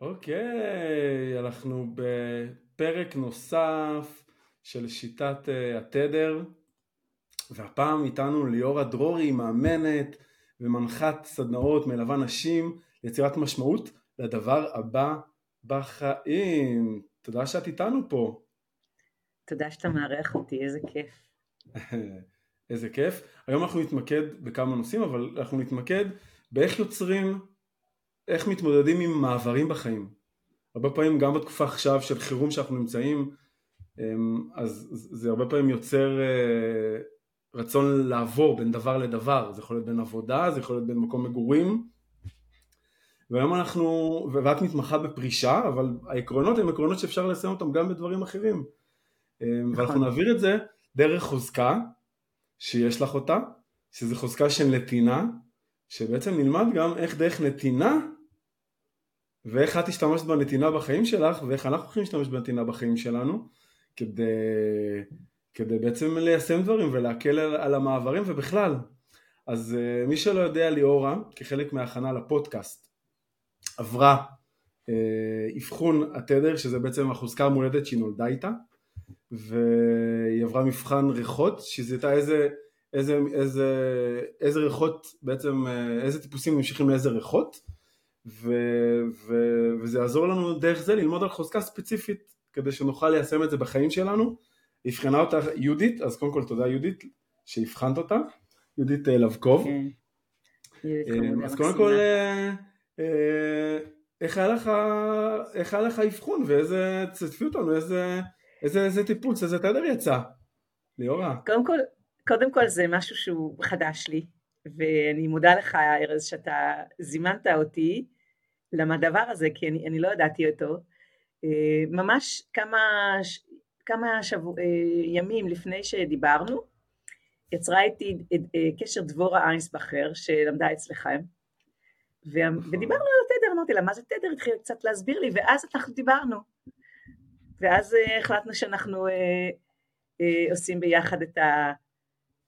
אוקיי, אנחנו בפרק נוסף של שיטת uh, התדר, והפעם איתנו ליאורה דרורי, מאמנת ומנחת סדנאות, מלווה נשים ליצירת משמעות לדבר הבא בחיים. תודה שאת איתנו פה. תודה שאתה מארח אותי, איזה כיף. איזה כיף. היום אנחנו נתמקד בכמה נושאים, אבל אנחנו נתמקד באיך יוצרים, איך מתמודדים עם מעברים בחיים. הרבה פעמים גם בתקופה עכשיו של חירום שאנחנו נמצאים, אמ, אז זה הרבה פעמים יוצר אה, רצון לעבור בין דבר לדבר, זה יכול להיות בין עבודה, זה יכול להיות בין מקום מגורים, והיום אנחנו, ואת מתמחה בפרישה, אבל העקרונות הם עקרונות שאפשר לסיים אותם גם בדברים אחרים. אמ, ואנחנו נכון. נעביר את זה דרך חוזקה, שיש לך אותה, שזה חוזקה של נתינה, שבעצם נלמד גם איך דרך נתינה, ואיך את השתמשת בנתינה בחיים שלך, ואיך אנחנו יכולים להשתמש בנתינה בחיים שלנו, כדי, כדי בעצם ליישם דברים ולהקל על, על המעברים ובכלל. אז uh, מי שלא יודע, ליאורה, כחלק מההכנה לפודקאסט, עברה אה, אבחון התדר, שזה בעצם החוזקה המולדת שהיא נולדה איתה, והיא עברה מבחן ריחות, שזה הייתה איזה, איזה, איזה, איזה ריחות בעצם, אה, איזה טיפוסים ממשיכים לאיזה ריחות, ו, ו, וזה יעזור לנו דרך זה ללמוד על חוזקה ספציפית, כדי שנוכל ליישם את זה בחיים שלנו. הבחנה אותה יהודית, אז קודם כל תודה יהודית שהבחנת אותה, יהודית אה, לבקוב. כן. אז קודם כל אה, איך היה לך, איך היה לך אבחון ואיזה, תשתפי אותנו, איזה, איזה, איזה טיפוס, איזה תדר יצא, ליאורה. קודם כל, קודם כל זה משהו שהוא חדש לי, ואני מודה לך ארז שאתה זימנת אותי לדבר הזה, כי אני, אני לא ידעתי אותו. אה, ממש כמה, כמה שבוע, אה, ימים לפני שדיברנו, יצרה איתי קשר דבורה איינסבכר שלמדה אצלכם, נכון. ודיברנו על התדר, אמרתי לה, מה זה תדר? התחילה קצת להסביר לי, ואז אנחנו דיברנו. ואז החלטנו שאנחנו עושים ביחד את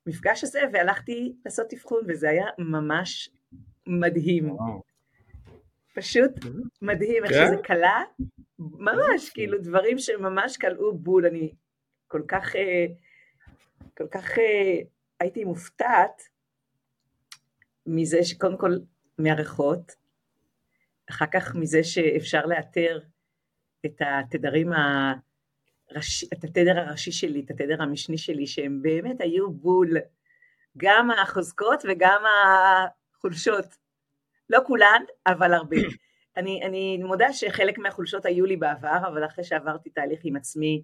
המפגש הזה, והלכתי לעשות אבחון, וזה היה ממש מדהים. פשוט מדהים, איך כן? שזה קלה, ממש, כאילו דברים שממש קלעו בול, אני כל כך, כל כך הייתי מופתעת מזה שקודם כל מהריחות, אחר כך מזה שאפשר לאתר את התדרים הראשי, את התדר הראשי שלי, את התדר המשני שלי, שהם באמת היו בול, גם החוזקות וגם החולשות. לא כולן, אבל הרבה. אני, אני מודה שחלק מהחולשות היו לי בעבר, אבל אחרי שעברתי תהליך עם עצמי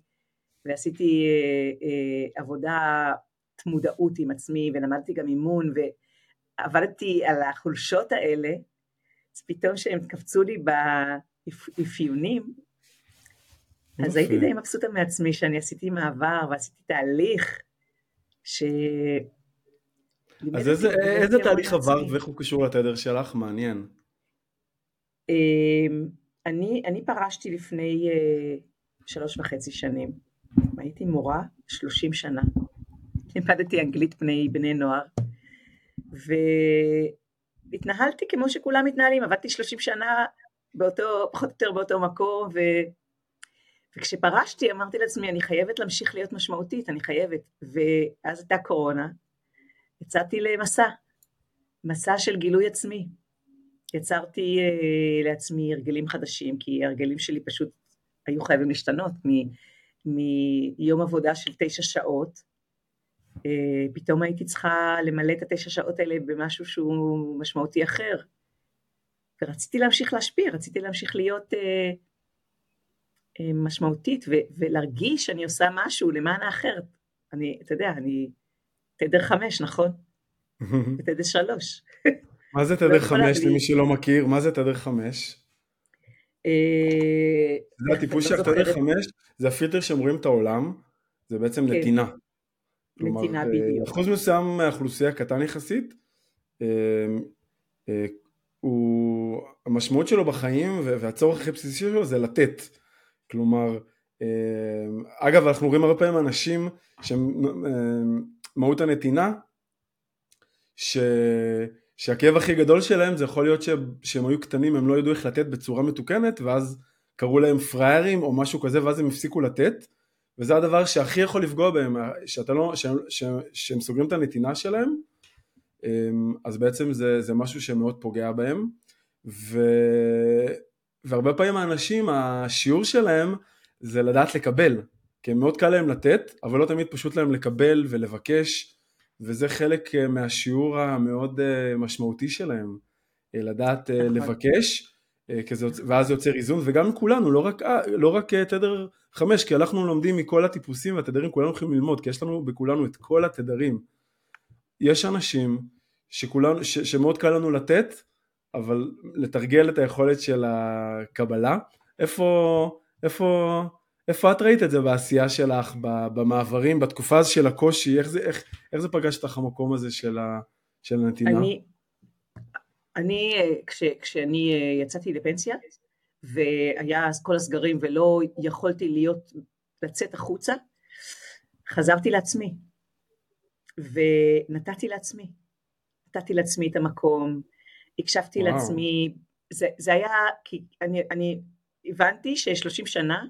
ועשיתי אה, אה, עבודה מודעות עם עצמי ולמדתי גם אימון ו... עבדתי על החולשות האלה, אז פתאום שהם קפצו לי באפיונים, אז הייתי די מבסוטה מעצמי שאני עשיתי מעבר ועשיתי תהליך ש... אז איזה, איזה תהליך עברת ואיך הוא קשור לתדר שלך? מעניין. אמ, אני, אני פרשתי לפני uh, שלוש וחצי שנים. הייתי מורה שלושים שנה. לימדתי אנגלית בני, בני נוער. והתנהלתי כמו שכולם מתנהלים, עבדתי 30 שנה באותו, פחות או יותר באותו מקום, ו... וכשפרשתי אמרתי לעצמי, אני חייבת להמשיך להיות משמעותית, אני חייבת. ואז הייתה קורונה, יצאתי למסע, מסע של גילוי עצמי. יצרתי uh, לעצמי הרגלים חדשים, כי ההרגלים שלי פשוט היו חייבים להשתנות מיום עבודה של תשע שעות אה, פתאום הייתי צריכה למלא את התשע שעות האלה במשהו שהוא משמעותי אחר. ורציתי להמשיך להשפיע, רציתי להמשיך להיות אה, משמעותית ו- ולהרגיש שאני עושה משהו למען האחר. אני, אתה יודע, אני תדר חמש, נכון? ותדר שלוש. מה זה תדר חמש למי שלא מכיר? מה זה תדר חמש? זה הטיפוס של הקטניה חמש, זה הפילטר שהם רואים את העולם, זה בעצם כן. נתינה. נתינה בדיוק. אחוז מסוים מהאוכלוסייה קטן יחסית, הוא, המשמעות שלו בחיים והצורך הכי בסיסי שלו זה לתת. כלומר, אגב אנחנו רואים הרבה פעמים אנשים שהם מהות הנתינה, ש... שהכאב הכי גדול שלהם זה יכול להיות שהם היו קטנים הם לא ידעו איך לתת בצורה מתוקנת ואז קראו להם פראיירים או משהו כזה ואז הם הפסיקו לתת וזה הדבר שהכי יכול לפגוע בהם, שאתה לא, שהם, שהם, שהם סוגרים את הנתינה שלהם אמ, אז בעצם זה, זה משהו שמאוד פוגע בהם ו, והרבה פעמים האנשים השיעור שלהם זה לדעת לקבל כי מאוד קל להם לתת אבל לא תמיד פשוט להם לקבל ולבקש וזה חלק אה, מהשיעור המאוד אה, משמעותי שלהם, אה, לדעת נכון. לבקש, ואז זה יוצר איזון, וגם כולנו, לא רק, לא רק תדר חמש, כי אנחנו לומדים מכל הטיפוסים והתדרים, כולנו יכולים ללמוד, כי יש לנו בכולנו את כל התדרים. יש אנשים שכולנו, ש, שמאוד קל לנו לתת, אבל לתרגל את היכולת של הקבלה, איפה, איפה, איפה את ראית את זה בעשייה שלך, במעברים, בתקופה הזו של הקושי, איך זה, איך, איך זה פגש אותך המקום הזה של, ה, של הנתינה? אני, אני כש, כשאני יצאתי לפנסיה, והיה אז כל הסגרים ולא יכולתי להיות, לצאת החוצה, חזרתי לעצמי, ונתתי לעצמי, נתתי לעצמי את המקום, הקשבתי וואו. לעצמי, זה, זה היה, כי אני, אני הבנתי ששלושים שנה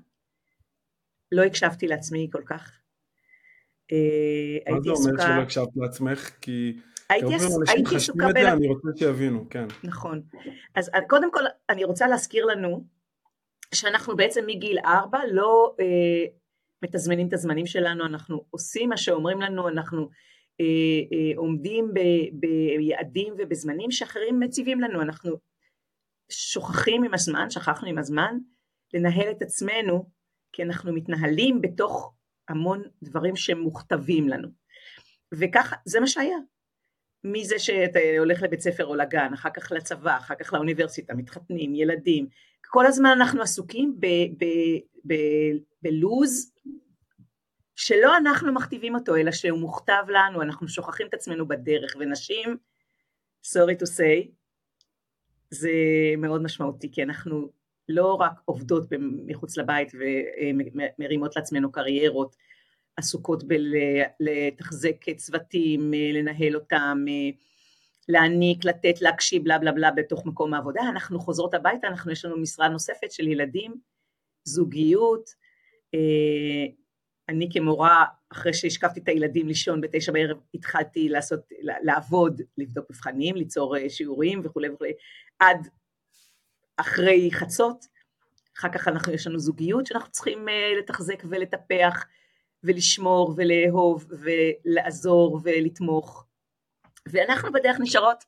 לא הקשבתי לעצמי כל כך. אה, מה זה אומר שלא הקשבת לעצמך? כי הייתי עסוקה ב... אני רוצה שיבינו, כן. נכון. אז קודם כל אני רוצה להזכיר לנו שאנחנו בעצם מגיל ארבע לא אה, מתזמנים את הזמנים שלנו, אנחנו עושים מה שאומרים לנו, אנחנו עומדים ב, ביעדים ובזמנים שאחרים מציבים לנו, אנחנו שוכחים עם הזמן, שכחנו עם הזמן, לנהל את עצמנו כי אנחנו מתנהלים בתוך המון דברים שמוכתבים לנו. וככה, זה מה שהיה. מזה שאתה הולך לבית ספר או לגן, אחר כך לצבא, אחר כך לאוניברסיטה, מתחתנים, ילדים, כל הזמן אנחנו עסוקים בלוז שלא אנחנו מכתיבים אותו, אלא שהוא מוכתב לנו, אנחנו שוכחים את עצמנו בדרך, ונשים, sorry to say, זה מאוד משמעותי, כי אנחנו לא רק עובדות מחוץ לבית ומרימות לעצמנו קריירות, עסוקות בלתחזק צוותים, לנהל אותם, להעניק, לתת, להקשיב, בלה בלה בלה בתוך מקום העבודה, אנחנו חוזרות הביתה, אנחנו יש לנו משרה נוספת של ילדים, זוגיות, אני כמורה, אחרי שהשקפתי את הילדים לישון בתשע בערב, התחלתי לעשות, לעבוד, לבדוק מבחנים, ליצור שיעורים וכולי וכולי, עד אחרי חצות, אחר כך אנחנו, יש לנו זוגיות שאנחנו צריכים uh, לתחזק ולטפח ולשמור ולאהוב ולעזור ולתמוך, ואנחנו בדרך נשארות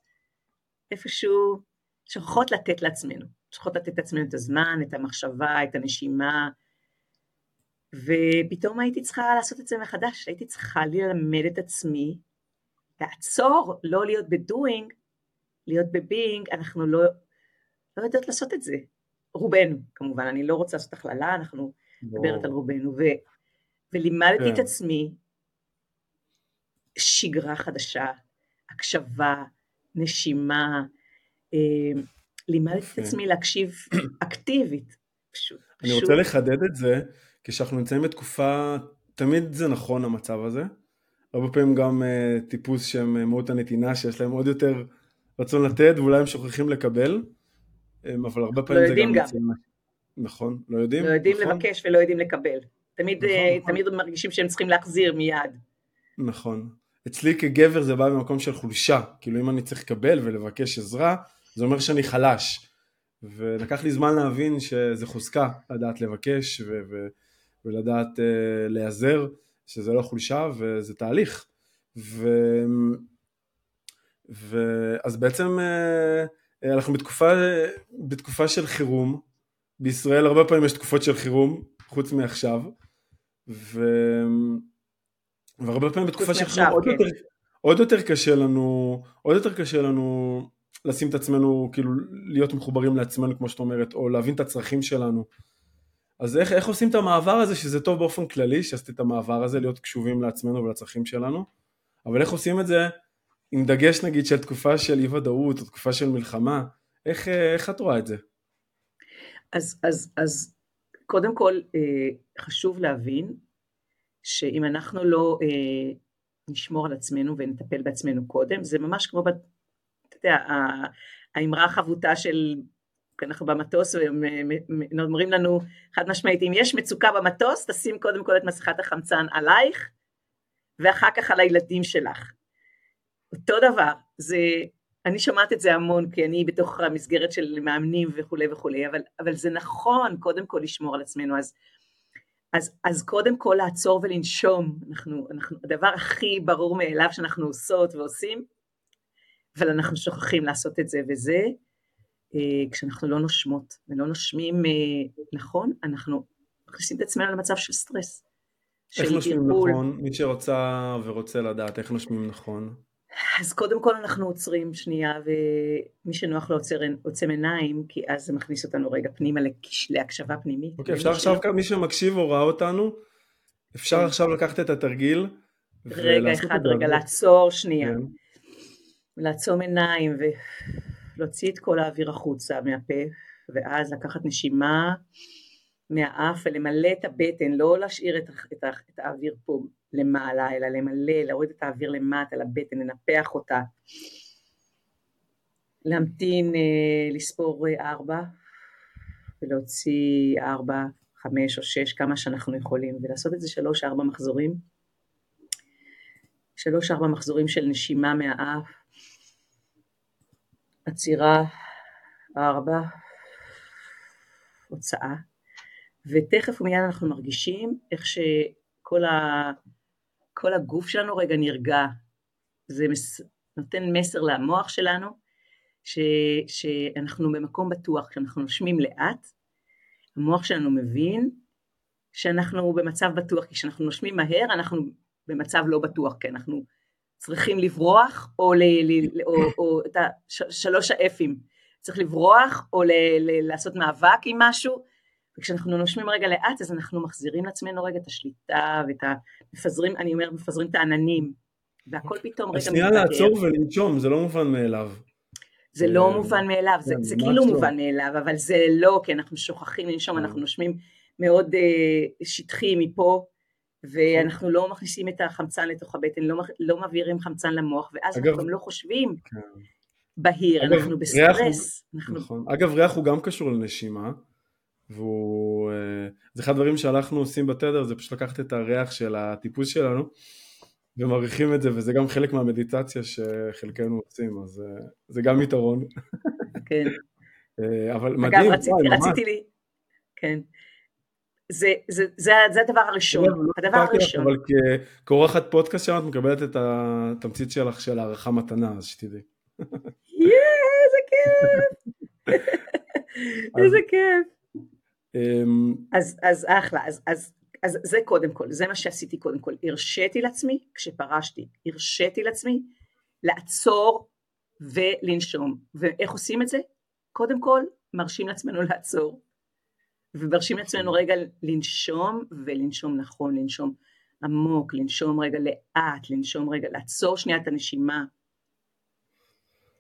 איפשהו, שוכחות לתת לעצמנו, שוכחות לתת לעצמנו את הזמן, את המחשבה, את הנשימה, ופתאום הייתי צריכה לעשות את זה מחדש, הייתי צריכה ללמד את עצמי לעצור, לא להיות בדואינג, להיות בביינג, אנחנו לא, לא יודעות לעשות את זה. רובנו, כמובן, אני לא רוצה לעשות הכללה, אנחנו מדברת על רובנו, ו, ולימדתי כן. את עצמי שגרה חדשה, הקשבה, נשימה, אה, לימדתי את עצמי להקשיב אקטיבית, פשוט. אני פשוט. רוצה לחדד את זה, כשאנחנו נמצאים בתקופה, תמיד זה נכון המצב הזה, הרבה פעמים גם uh, טיפוס שהם אה, מהות הנתינה, שיש להם עוד יותר רצון לתת ואולי הם שוכחים לקבל, אבל הרבה פעמים לא זה גם... גם... נכון, לא יודעים? לא יודעים נכון? לבקש ולא יודעים לקבל. תמיד, נכון, uh, תמיד נכון. מרגישים שהם צריכים להחזיר מיד. נכון. אצלי כגבר זה בא ממקום של חולשה, כאילו אם אני צריך לקבל ולבקש עזרה, זה אומר שאני חלש. ולקח לי זמן להבין שזה חוזקה, לדעת לבקש ו- ולדעת uh, להיעזר, שזה לא חולשה וזה תהליך. ו... ו... אז בעצם uh, אנחנו בתקופה, בתקופה של חירום, בישראל הרבה פעמים יש תקופות של חירום, חוץ מעכשיו, ו... והרבה פעמים בתקופה של חירום עוד, כן. יותר, עוד יותר קשה לנו, עוד יותר קשה לנו לשים את עצמנו, כאילו להיות מחוברים לעצמנו כמו שאת אומרת, או להבין את הצרכים שלנו. אז איך, איך עושים את המעבר הזה, שזה טוב באופן כללי, שעשיתי את המעבר הזה, להיות קשובים לעצמנו ולצרכים שלנו, אבל איך עושים את זה עם דגש נגיד של תקופה של אי ודאות, או תקופה של מלחמה, איך, איך את רואה את זה? אז, אז, אז קודם כל אה, חשוב להבין שאם אנחנו לא אה, נשמור על עצמנו ונטפל בעצמנו קודם, זה ממש כמו, אתה יודע, האמרה החבוטה של, אנחנו במטוס ואומרים לנו חד משמעית, אם יש מצוקה במטוס, תשים קודם כל את מסכת החמצן עלייך ואחר כך על הילדים שלך. אותו דבר, זה, אני שומעת את זה המון כי אני בתוך המסגרת של מאמנים וכולי וכולי, אבל, אבל זה נכון קודם כל לשמור על עצמנו, אז אז, אז קודם כל לעצור ולנשום, אנחנו, אנחנו, הדבר הכי ברור מאליו שאנחנו עושות ועושים, אבל אנחנו שוכחים לעשות את זה, וזה אה, כשאנחנו לא נושמות ולא נושמים אה, נכון, אנחנו מכניסים את עצמנו למצב של סטרס. איך נושמים נכון? מי שרוצה ורוצה לדעת איך נושמים נכון? אז קודם כל אנחנו עוצרים שנייה ומי שנוח לו עוצר, עוצם עיניים כי אז זה מכניס אותנו רגע פנימה להקשבה פנימית. אוקיי, אפשר עכשיו שלא... מי שמקשיב או ראה אותנו, אפשר כן. עכשיו לקחת את התרגיל. רגע אחד, רגע לעצור שנייה. כן. לעצום עיניים ולהוציא את כל האוויר החוצה מהפה ואז לקחת נשימה מהאף ולמלא את הבטן, לא להשאיר את, את, את האוויר פה למעלה, אלא למלא, להוריד את האוויר למטה, לבטן, לנפח אותה. להמתין, אה, לספור אה, ארבע, ולהוציא ארבע, חמש או שש, כמה שאנחנו יכולים, ולעשות את זה שלוש, ארבע מחזורים. שלוש, ארבע מחזורים של נשימה מהאף, עצירה, ארבע, הוצאה, ותכף ומיד אנחנו מרגישים איך שכל ה... כל הגוף שלנו רגע נרגע, זה מס, נותן מסר למוח שלנו ש, שאנחנו במקום בטוח, כשאנחנו נושמים לאט, המוח שלנו מבין שאנחנו במצב בטוח, כי כשאנחנו נושמים מהר אנחנו במצב לא בטוח, כי אנחנו צריכים לברוח או, ל, ל, או, או את השלוש האפים, צריך לברוח או ל, ל, לעשות מאבק עם משהו, וכשאנחנו נושמים רגע לאט אז אנחנו מחזירים לעצמנו רגע את השליטה ואת ה... מפזרים, אני אומר, מפזרים את העננים, והכל פתאום רגע. השנייה לעצור ולנשום, זה לא מובן מאליו. זה לא אה, מובן מאליו, זה, כן, זה כאילו לא. מובן מאליו, אבל זה לא, כי אנחנו שוכחים לנשום, אה. אנחנו נושמים מאוד uh, שטחי מפה, ואנחנו לא מכניסים את החמצן לתוך הבטן, לא, לא מעבירים חמצן למוח, ואז אגב, אנחנו גם לא חושבים כן. בהיר, אגב, אנחנו בסטרס. אנחנו... נכון. אגב, ריח הוא גם קשור לנשימה. והוא, אה, זה אחד הדברים שאנחנו עושים בתדר, זה פשוט לקחת את הריח של הטיפוס שלנו ומעריכים את זה, וזה גם חלק מהמדיטציה שחלקנו עושים, אז אה, זה גם יתרון. כן. אה, אבל אגב, מדהים, רציתי, וואי, רציתי לי, כן. זה, זה, זה, זה הדבר הראשון, לא הדבר הראשון. אבל כעורכת פודקאסט שלנו את מקבלת את התמצית שלך של הערכה מתנה, אז שתדעי. איזה כיף! איזה כיף. אמ, אז, אז אחלה, אז, אז, אז זה קודם כל, זה מה שעשיתי קודם כל, הרשיתי לעצמי, כשפרשתי, הרשיתי לעצמי לעצור ולנשום, ואיך עושים את זה? קודם כל, מרשים לעצמנו לעצור, ומרשים לעצמנו רגע לנשום, ולנשום נכון, לנשום עמוק, לנשום רגע לאט, לנשום רגע, לעצור שנייה את הנשימה,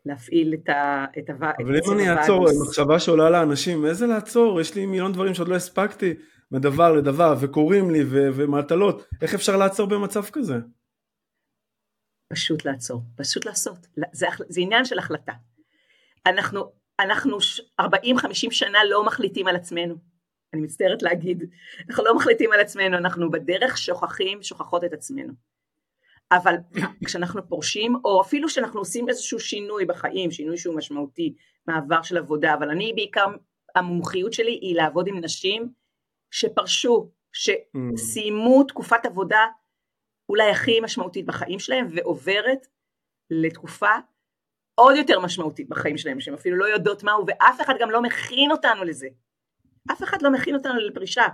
להפעיל את ה... את הוו... אבל אם אני אעצור, מחשבה שעולה לאנשים, איזה לעצור? יש לי מיליון דברים שעוד לא הספקתי מדבר לדבר, וקוראים לי, ומטלות, איך אפשר לעצור במצב כזה? פשוט לעצור, פשוט לעשות, זה, זה עניין של החלטה. אנחנו, אנחנו 40-50 שנה לא מחליטים על עצמנו, אני מצטערת להגיד, אנחנו לא מחליטים על עצמנו, אנחנו בדרך שוכחים, שוכחות את עצמנו. אבל כשאנחנו פורשים, או אפילו שאנחנו עושים איזשהו שינוי בחיים, שינוי שהוא משמעותי, מעבר של עבודה, אבל אני בעיקר, המומחיות שלי היא לעבוד עם נשים שפרשו, שסיימו תקופת עבודה אולי הכי משמעותית בחיים שלהם, ועוברת לתקופה עוד יותר משמעותית בחיים שלהם, שהן אפילו לא יודעות מהו, ואף אחד גם לא מכין אותנו לזה. אף אחד לא מכין אותנו לפרישה.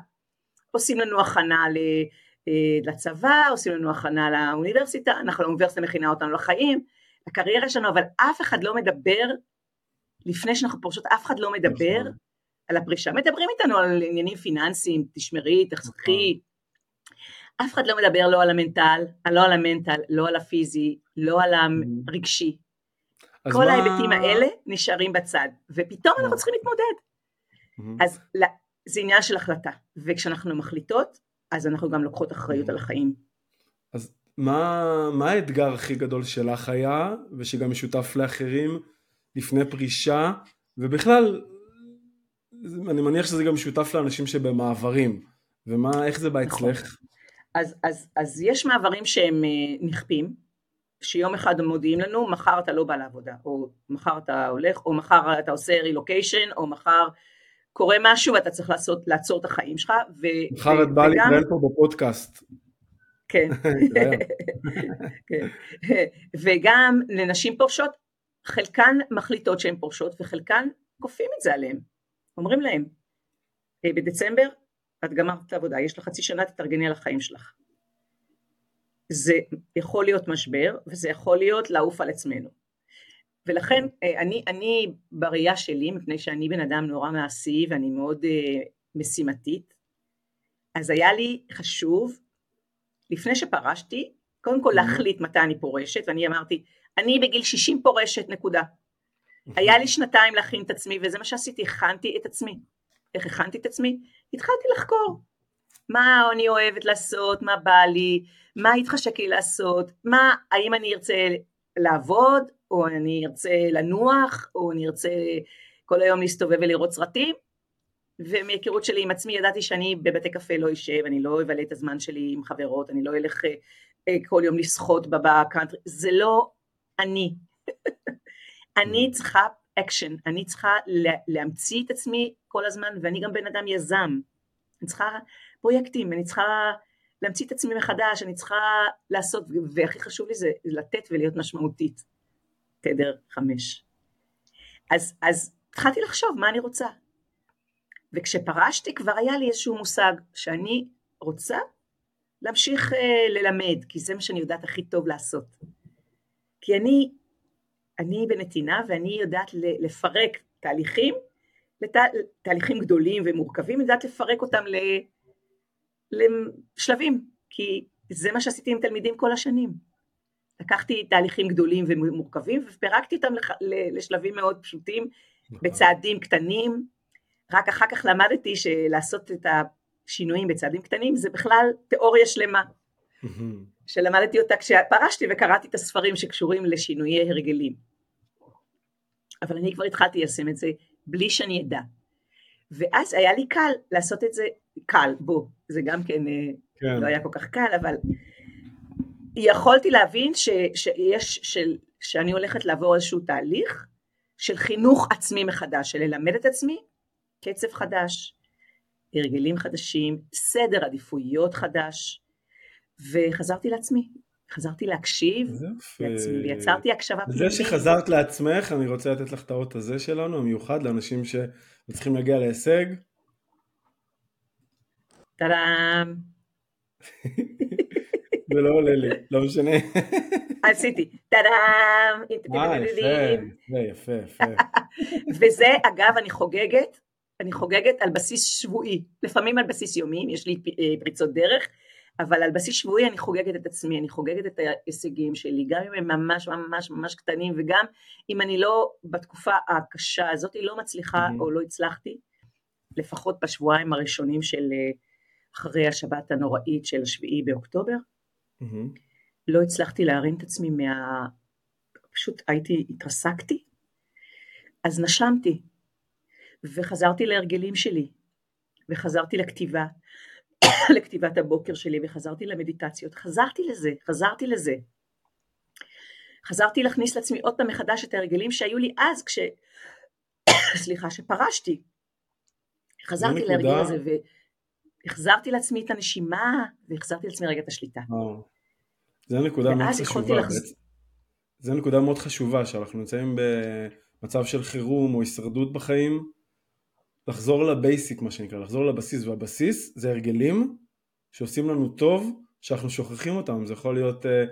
עושים לנו הכנה. אה, לצבא, עושים לנו הכנה לאוניברסיטה, אנחנו לאוניברסיטה מכינה אותנו לחיים, לקריירה שלנו, אבל אף אחד לא מדבר לפני שאנחנו פורשות, אף אחד לא מדבר נכון. על הפרישה. מדברים איתנו על עניינים פיננסיים, תשמרי, תחסכי. נכון. אף אחד לא מדבר לא על המנטל, לא על המנטל, לא על הפיזי, לא על הרגשי. כל מה... ההיבטים האלה נשארים בצד, ופתאום אנחנו. צריכים להתמודד. אז זה עניין של החלטה, וכשאנחנו מחליטות, אז אנחנו גם לוקחות אחריות על החיים. אז מה, מה האתגר הכי גדול שלך היה, ושגם משותף לאחרים, לפני פרישה, ובכלל, אני מניח שזה גם משותף לאנשים שבמעברים, ומה, איך זה בא נכון. אצלך? אז, אז, אז יש מעברים שהם אה, נכפים, שיום אחד הם מודיעים לנו, מחר אתה לא בא לעבודה, או מחר אתה הולך, או מחר אתה עושה רילוקיישן, או מחר קורה משהו ואתה צריך לעשות, לעצור את החיים שלך. מחר את באה להתנהל פה בפודקאסט. כן. כן. וגם לנשים פורשות, חלקן מחליטות שהן פורשות וחלקן כופים את זה עליהן. אומרים להן, אה, בדצמבר את גמרת את העבודה, יש לך חצי שנה, תתארגני על החיים שלך. זה יכול להיות משבר וזה יכול להיות לעוף על עצמנו. ולכן אה, אני, אני בראייה שלי, מפני שאני בן אדם נורא מעשי ואני מאוד uh, משימתית, אז היה לי חשוב, לפני שפרשתי, קודם כל להחליט מתי אני פורשת, ואני אמרתי, אני בגיל 60 פורשת, נקודה. היה לי שנתיים להכין את עצמי, וזה מה שעשיתי, הכנתי את עצמי. איך הכנתי את עצמי? התחלתי לחקור. מה אני אוהבת לעשות, מה בא לי, מה התחשק לי לעשות, מה, האם אני ארצה לעבוד, או אני ארצה לנוח, או אני ארצה כל היום להסתובב ולראות סרטים, ומהיכרות שלי עם עצמי ידעתי שאני בבתי קפה לא אשב, אני לא אבלה את הזמן שלי עם חברות, אני לא אלך אה, אה, כל יום לשחות בקאנטרי, זה לא אני. אני צריכה אקשן, אני צריכה להמציא את עצמי כל הזמן, ואני גם בן אדם יזם. אני צריכה פרויקטים, אני צריכה להמציא את עצמי מחדש, אני צריכה לעשות, והכי חשוב לי זה לתת ולהיות משמעותית. תדר חמש. אז, אז התחלתי לחשוב מה אני רוצה. וכשפרשתי כבר היה לי איזשהו מושג שאני רוצה להמשיך אה, ללמד, כי זה מה שאני יודעת הכי טוב לעשות. כי אני, אני בנתינה ואני יודעת לפרק תהליכים, לת, תהליכים גדולים ומורכבים, יודעת לפרק אותם לשלבים, כי זה מה שעשיתי עם תלמידים כל השנים. לקחתי תהליכים גדולים ומורכבים ופירקתי אותם לשלבים מאוד פשוטים, נכון. בצעדים קטנים, רק אחר כך למדתי שלעשות את השינויים בצעדים קטנים זה בכלל תיאוריה שלמה, שלמדתי אותה כשפרשתי וקראתי את הספרים שקשורים לשינויי הרגלים. אבל אני כבר התחלתי ליישם את זה בלי שאני אדע. ואז היה לי קל לעשות את זה, קל, בוא, זה גם כן, אה, כן. לא היה כל כך קל, אבל יכולתי להבין ש, שיש, של, שאני הולכת לעבור איזשהו תהליך של חינוך עצמי מחדש, של ללמד את עצמי קצב חדש, הרגלים חדשים, סדר עדיפויות חדש, וחזרתי לעצמי, חזרתי להקשיב לעצמי, ויצרתי הקשבה פנימית. זה שחזרת לעצמך, אני רוצה לתת לך את האות הזה שלנו, המיוחד לאנשים שצריכים להגיע להישג. טאדאם. זה לא עולה לי, לא משנה. עשיתי, טאדאם. אה, יפה, יפה, יפה. וזה, אגב, אני חוגגת, אני חוגגת על בסיס שבועי, לפעמים על בסיס יומי, יש לי אה, פריצות דרך, אבל על בסיס שבועי אני חוגגת את עצמי, אני חוגגת את ההישגים שלי, גם אם הם ממש ממש ממש קטנים, וגם אם אני לא בתקופה הקשה הזאת לא מצליחה או לא הצלחתי, לפחות בשבועיים הראשונים של אה, אחרי השבת הנוראית של השביעי באוקטובר, Mm-hmm. לא הצלחתי להרים את עצמי מה... פשוט הייתי, התרסקתי, אז נשמתי, וחזרתי להרגלים שלי, וחזרתי לכתיבה, לכתיבת הבוקר שלי, וחזרתי למדיטציות, חזרתי לזה, חזרתי לזה. חזרתי להכניס לעצמי עוד פעם מחדש את ההרגלים שהיו לי אז כש... סליחה, שפרשתי. חזרתי להרגל הזה החזרתי לעצמי את הנשימה, והחזרתי לעצמי רגע את השליטה. זה נקודה מאוד חשובה. לחז... זה נקודה מאוד חשובה, שאנחנו נמצאים במצב של חירום או הישרדות בחיים, לחזור לבייסיק מה שנקרא, לחזור לבסיס, והבסיס זה הרגלים שעושים לנו טוב, שאנחנו שוכחים אותם, זה יכול להיות אה,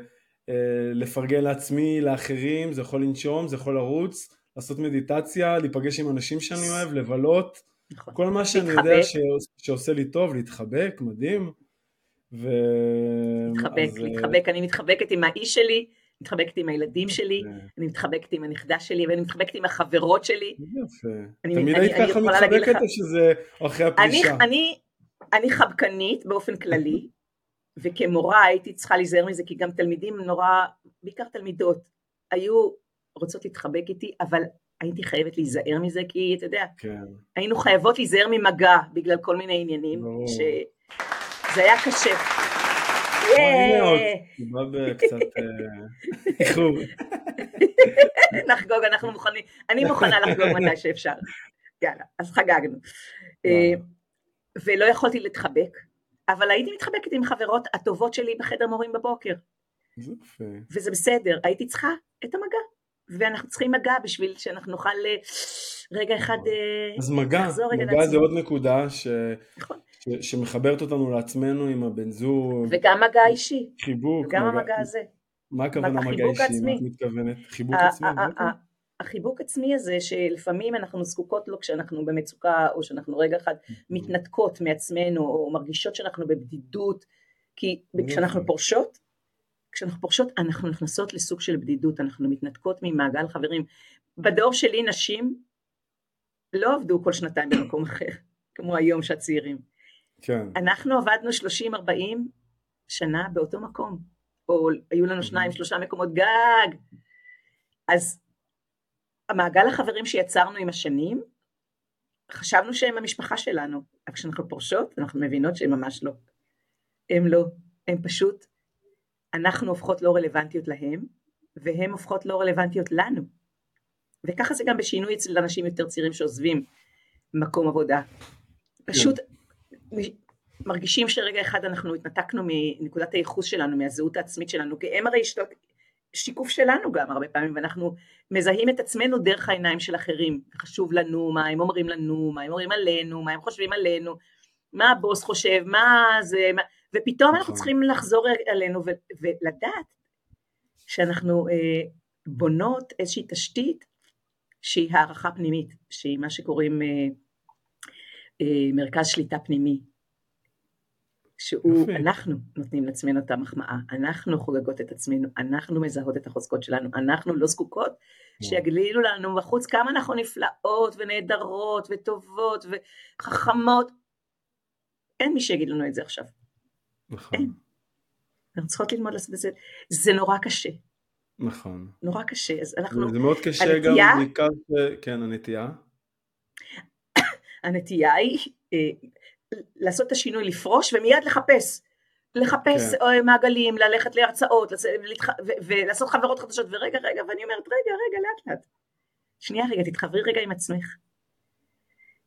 אה, לפרגן לעצמי, לאחרים, זה יכול לנשום, זה יכול לרוץ, לעשות מדיטציה, להיפגש עם אנשים שאני אוהב, לבלות, נכון. כל מה שאני להתחבק. יודע ש... שעושה לי טוב, להתחבק, מדהים. ו... להתחבק, אז, אה, להתחבק, אני מתחבקת עם האיש שלי, מתחבקת עם הילדים שלי, אה, אני מתחבקת עם הנכדה שלי, ואני מתחבקת עם החברות שלי. יפה. אני- תמיד היית ככה מתחבקת או שזה אחרי? אני, אני חבקנית באופן כללי, וכמורה הייתי צריכה להיזהר מזה, כי גם תלמידים נורא, בעיקר תלמידות, היו רוצות להתחבק איתי, אבל הייתי חייבת להיזהר מזה, כי אתה יודע, כן. היינו חייבות להיזהר ממגע בגלל כל מיני עניינים, ברור. שזה היה קשה. בקצת אה, איחור. נחגוג, אנחנו מוכנים, אני מוכנה לחגוג מתי שאפשר. יאללה, אז חגגנו. אה, ולא יכולתי להתחבק, אבל הייתי מתחבקת עם חברות הטובות שלי בחדר מורים בבוקר. וזה בסדר, הייתי צריכה את המגע, ואנחנו צריכים מגע בשביל שאנחנו נוכל אה, רגע אחד... אה, אז מגע, רגע מגע זה. עוד נקודה ש... נכון. ש... שמחברת אותנו לעצמנו עם הבן זוג, וגם מגע אישי, חיבוק, גם מגע- המגע הזה. מה הכוונה מגע אישי? מה העצמי. את מתכוונת? חיבוק עצמי? אוקיי. החיבוק עצמי הזה שלפעמים אנחנו זקוקות לו כשאנחנו במצוקה או שאנחנו רגע אחד מתנתקות מעצמנו או מרגישות שאנחנו בבדידות כי. כשאנחנו פורשות כשאנחנו פורשות אנחנו נכנסות לסוג של בדידות אנחנו מתנתקות ממעגל חברים. בדור שלי נשים לא עבדו כל שנתיים במקום אחר כמו היום שהצעירים. כן, אנחנו עבדנו 30-40 שנה באותו מקום, או היו לנו שניים שלושה מקומות גג. אז המעגל החברים שיצרנו עם השנים, חשבנו שהם המשפחה שלנו, אבל כשאנחנו פורשות אנחנו מבינות שהם ממש לא. הם לא, הם פשוט, אנחנו הופכות לא רלוונטיות להם, והם הופכות לא רלוונטיות לנו. וככה זה גם בשינוי אצל אנשים יותר צעירים שעוזבים מקום עבודה. פשוט מרגישים שרגע אחד אנחנו התנתקנו מנקודת הייחוס שלנו, מהזהות העצמית שלנו, כי הם הרי שיקוף שלנו גם הרבה פעמים, ואנחנו מזהים את עצמנו דרך העיניים של אחרים, חשוב לנו, מה הם אומרים לנו, מה הם אומרים עלינו, מה הם חושבים עלינו, מה הבוס חושב, מה זה, מה... ופתאום אנחנו נכון. צריכים לחזור אלינו ו- ולדעת שאנחנו אה, בונות איזושהי תשתית שהיא הערכה פנימית, שהיא מה שקוראים אה, אה, מרכז שליטה פנימי, שהוא. אנחנו נותנים לעצמנו את המחמאה, אנחנו חוגגות את עצמנו, אנחנו מזהות את החוזקות שלנו, אנחנו לא זקוקות שיגלילו לנו בחוץ כמה אנחנו נפלאות ונהדרות וטובות וחכמות. אין מי שיגיד לנו את זה עכשיו. נכון, אין. אנחנו צריכות ללמוד לעשות את זה. זה נורא קשה, נכון. נורא קשה. אז אנחנו, זה מאוד קשה גם, הנטייה- בעיקר, ש- כן, הנטייה. הנטייה היא אה, לעשות את השינוי, לפרוש ומיד לחפש. לחפש כן. אה, מעגלים, ללכת להרצאות, לצ- ולהתח- ו- ולעשות חברות חדשות, ורגע, רגע, ואני אומרת, רגע, רגע, לאט לאט. שנייה רגע, תתחברי רגע עם עצמך.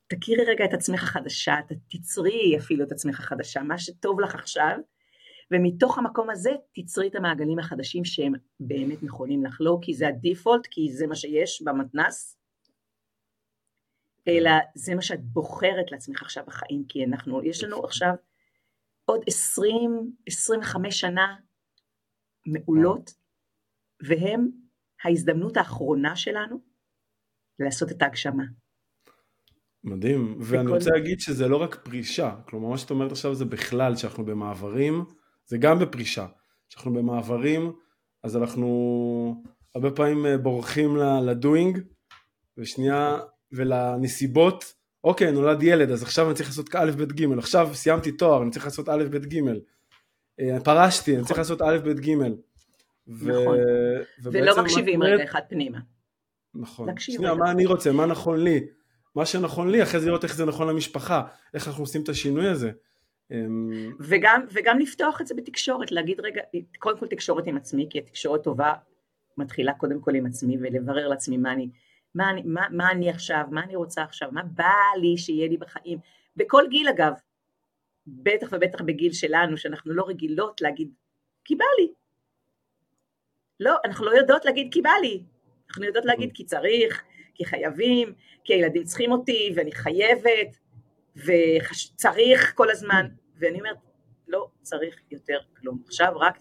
תכירי רגע את עצמך החדשה, תצרי אפילו את עצמך החדשה, מה שטוב לך עכשיו, ומתוך המקום הזה תצרי את המעגלים החדשים שהם באמת נכונים לך, לא כי זה הדיפולט, כי זה מה שיש במתנ"ס, אלא זה מה שאת בוחרת לעצמך עכשיו בחיים, כי אנחנו, יש לנו עכשיו עוד 20-25 שנה מעולות, והם ההזדמנות האחרונה שלנו לעשות את ההגשמה. מדהים, ואני רוצה להגיד שזה לא רק פרישה, כלומר מה שאת אומרת עכשיו זה בכלל שאנחנו במעברים, זה גם בפרישה, שאנחנו במעברים, אז אנחנו הרבה פעמים אה, בורחים לדוינג, ושנייה, ולנסיבות, אוקיי, נולד ילד, אז עכשיו אני צריך לעשות א', ב', ג', עכשיו סיימתי תואר, אני צריך לעשות א', ב', ג', אה, פרשתי, אני צריך לעשות א', ב', ג', ו- נכון. ולא מקשיבים רגע אחד פנימה. נכון. שנייה. מה אני רוצה, מה נכון לי? מה שנכון לי, אחרי זה לראות איך זה נכון למשפחה, איך אנחנו עושים את השינוי הזה. אמ, וגם, וגם לפתוח את זה בתקשורת, להגיד רגע, קודם כל תקשורת עם עצמי, כי התקשורת טובה מתחילה קודם כל עם עצמי, ולברר לעצמי מה אני, מה אני, מה, מה אני עכשיו, מה אני רוצה עכשיו, מה בא לי שיהיה לי בחיים, בכל גיל אגב, בטח ובטח בגיל שלנו, שאנחנו לא רגילות להגיד, כי בא לי. לא, אנחנו לא יודעות להגיד כי בא לי, אנחנו יודעות להגיד כי צריך, כי חייבים, כי הילדים צריכים אותי, ואני חייבת, וצריך כל הזמן, ואני אומרת, לא צריך יותר כלום. עכשיו רק,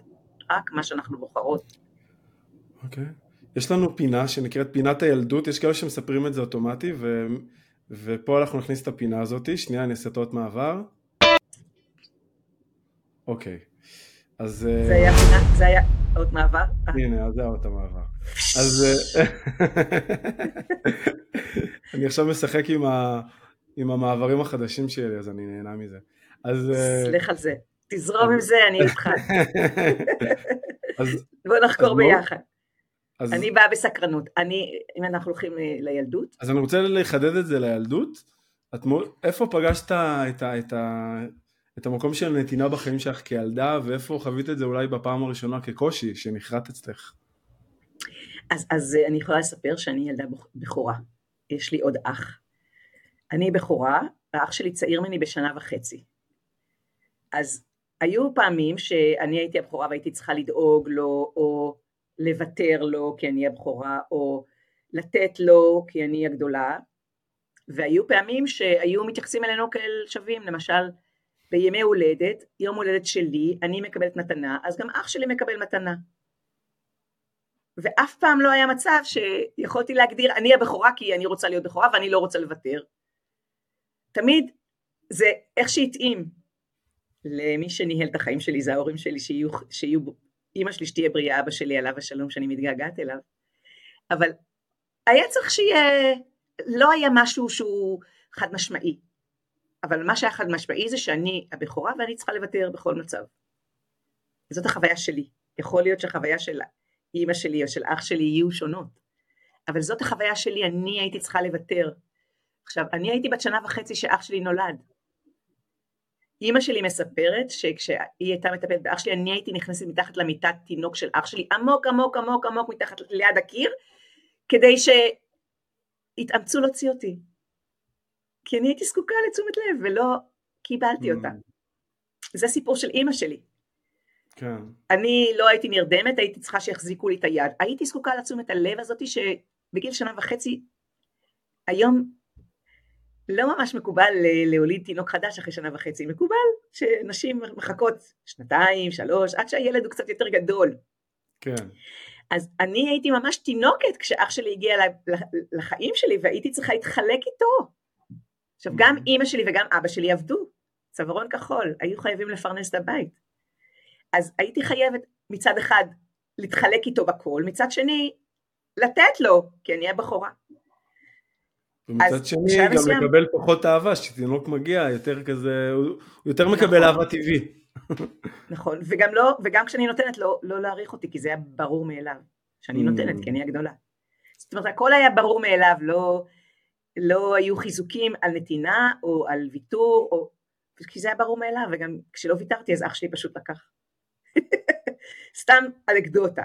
רק מה שאנחנו בוחרות. אוקיי. יש לנו פינה שנקראת פינת הילדות, יש כאלה שמספרים את זה אוטומטי, ו... ופה אנחנו נכניס את הפינה הזאת, שנייה אני אעשה את האות מעבר. אוקיי, אז... זה היה פינה, זה היה אות מעבר? הנה, אז זה האות המעבר. אז אני עכשיו משחק עם, ה... עם המעברים החדשים שלי, אז אני נהנה מזה. אז... סליח על זה. תזרום עם זה, אני איתך. בוא נחקור ביחד. אז... אני באה בסקרנות. אני, אם אנחנו הולכים לילדות... אז אני רוצה לחדד את זה לילדות. את, איפה פגשת את, ה, את, ה, את המקום של נתינה בחיים שלך כילדה, ואיפה חווית את זה אולי בפעם הראשונה כקושי שנחרט אצלך? אז, אז אני יכולה לספר שאני ילדה בכורה. יש לי עוד אח. אני בכורה, האח שלי צעיר ממני בשנה וחצי. אז היו פעמים שאני הייתי הבכורה והייתי צריכה לדאוג לו, או לוותר לו כי אני הבכורה, או לתת לו כי אני הגדולה, והיו פעמים שהיו מתייחסים אלינו כאל שווים, למשל בימי הולדת, יום הולדת שלי, אני מקבלת מתנה, אז גם אח שלי מקבל מתנה. ואף פעם לא היה מצב שיכולתי להגדיר, אני הבכורה כי אני רוצה להיות בכורה ואני לא רוצה לוותר. תמיד זה איך שהתאים, למי שניהל את החיים שלי זה ההורים שלי שיהיו, שיהיו אימא שלי שתהיה בריאה, אבא שלי עליו השלום שאני מתגעגעת אליו, אבל היה צריך שיהיה, לא היה משהו שהוא חד משמעי, אבל מה שהיה חד משמעי זה שאני הבכורה ואני צריכה לוותר בכל מצב. זאת החוויה שלי, יכול להיות שהחוויה של אימא שלי או של אח שלי יהיו שונות, אבל זאת החוויה שלי, אני הייתי צריכה לוותר. עכשיו, אני הייתי בת שנה וחצי שאח שלי נולד, אימא שלי מספרת שכשהיא הייתה מטפלת באח שלי, אני הייתי נכנסת מתחת למיטת תינוק של אח שלי, עמוק עמוק עמוק עמוק מתחת ליד הקיר, כדי שיתאמצו להוציא אותי. כי אני הייתי זקוקה לתשומת לב ולא קיבלתי אותה. Mm. זה סיפור של אימא שלי. כן. אני לא הייתי נרדמת, הייתי צריכה שיחזיקו לי את היד. הייתי זקוקה לתשומת הלב הזאתי שבגיל שנה וחצי, היום לא ממש מקובל להוליד תינוק חדש אחרי שנה וחצי, מקובל שנשים מחכות שנתיים, שלוש, עד שהילד הוא קצת יותר גדול. כן. אז אני הייתי ממש תינוקת כשאח שלי הגיע לחיים שלי והייתי צריכה להתחלק איתו. עכשיו גם mm-hmm. אימא שלי וגם אבא שלי עבדו, צווארון כחול, היו חייבים לפרנס את הבית. אז הייתי חייבת מצד אחד להתחלק איתו בכל, מצד שני לתת לו, כי אני הבכורה. ומצד שני גם מסוים... מקבל פחות אהבה, שתינוק מגיע יותר כזה, הוא יותר מקבל נכון. אהבה טבעי. נכון, וגם, לא, וגם כשאני נותנת לא, לא להעריך אותי, כי זה היה ברור מאליו, שאני נותנת, כי אני הגדולה. זאת אומרת, הכל היה ברור מאליו, לא, לא היו חיזוקים על נתינה או על ויתור, או, כי זה היה ברור מאליו, וגם כשלא ויתרתי אז אח שלי פשוט לקח. סתם אנקדוטה.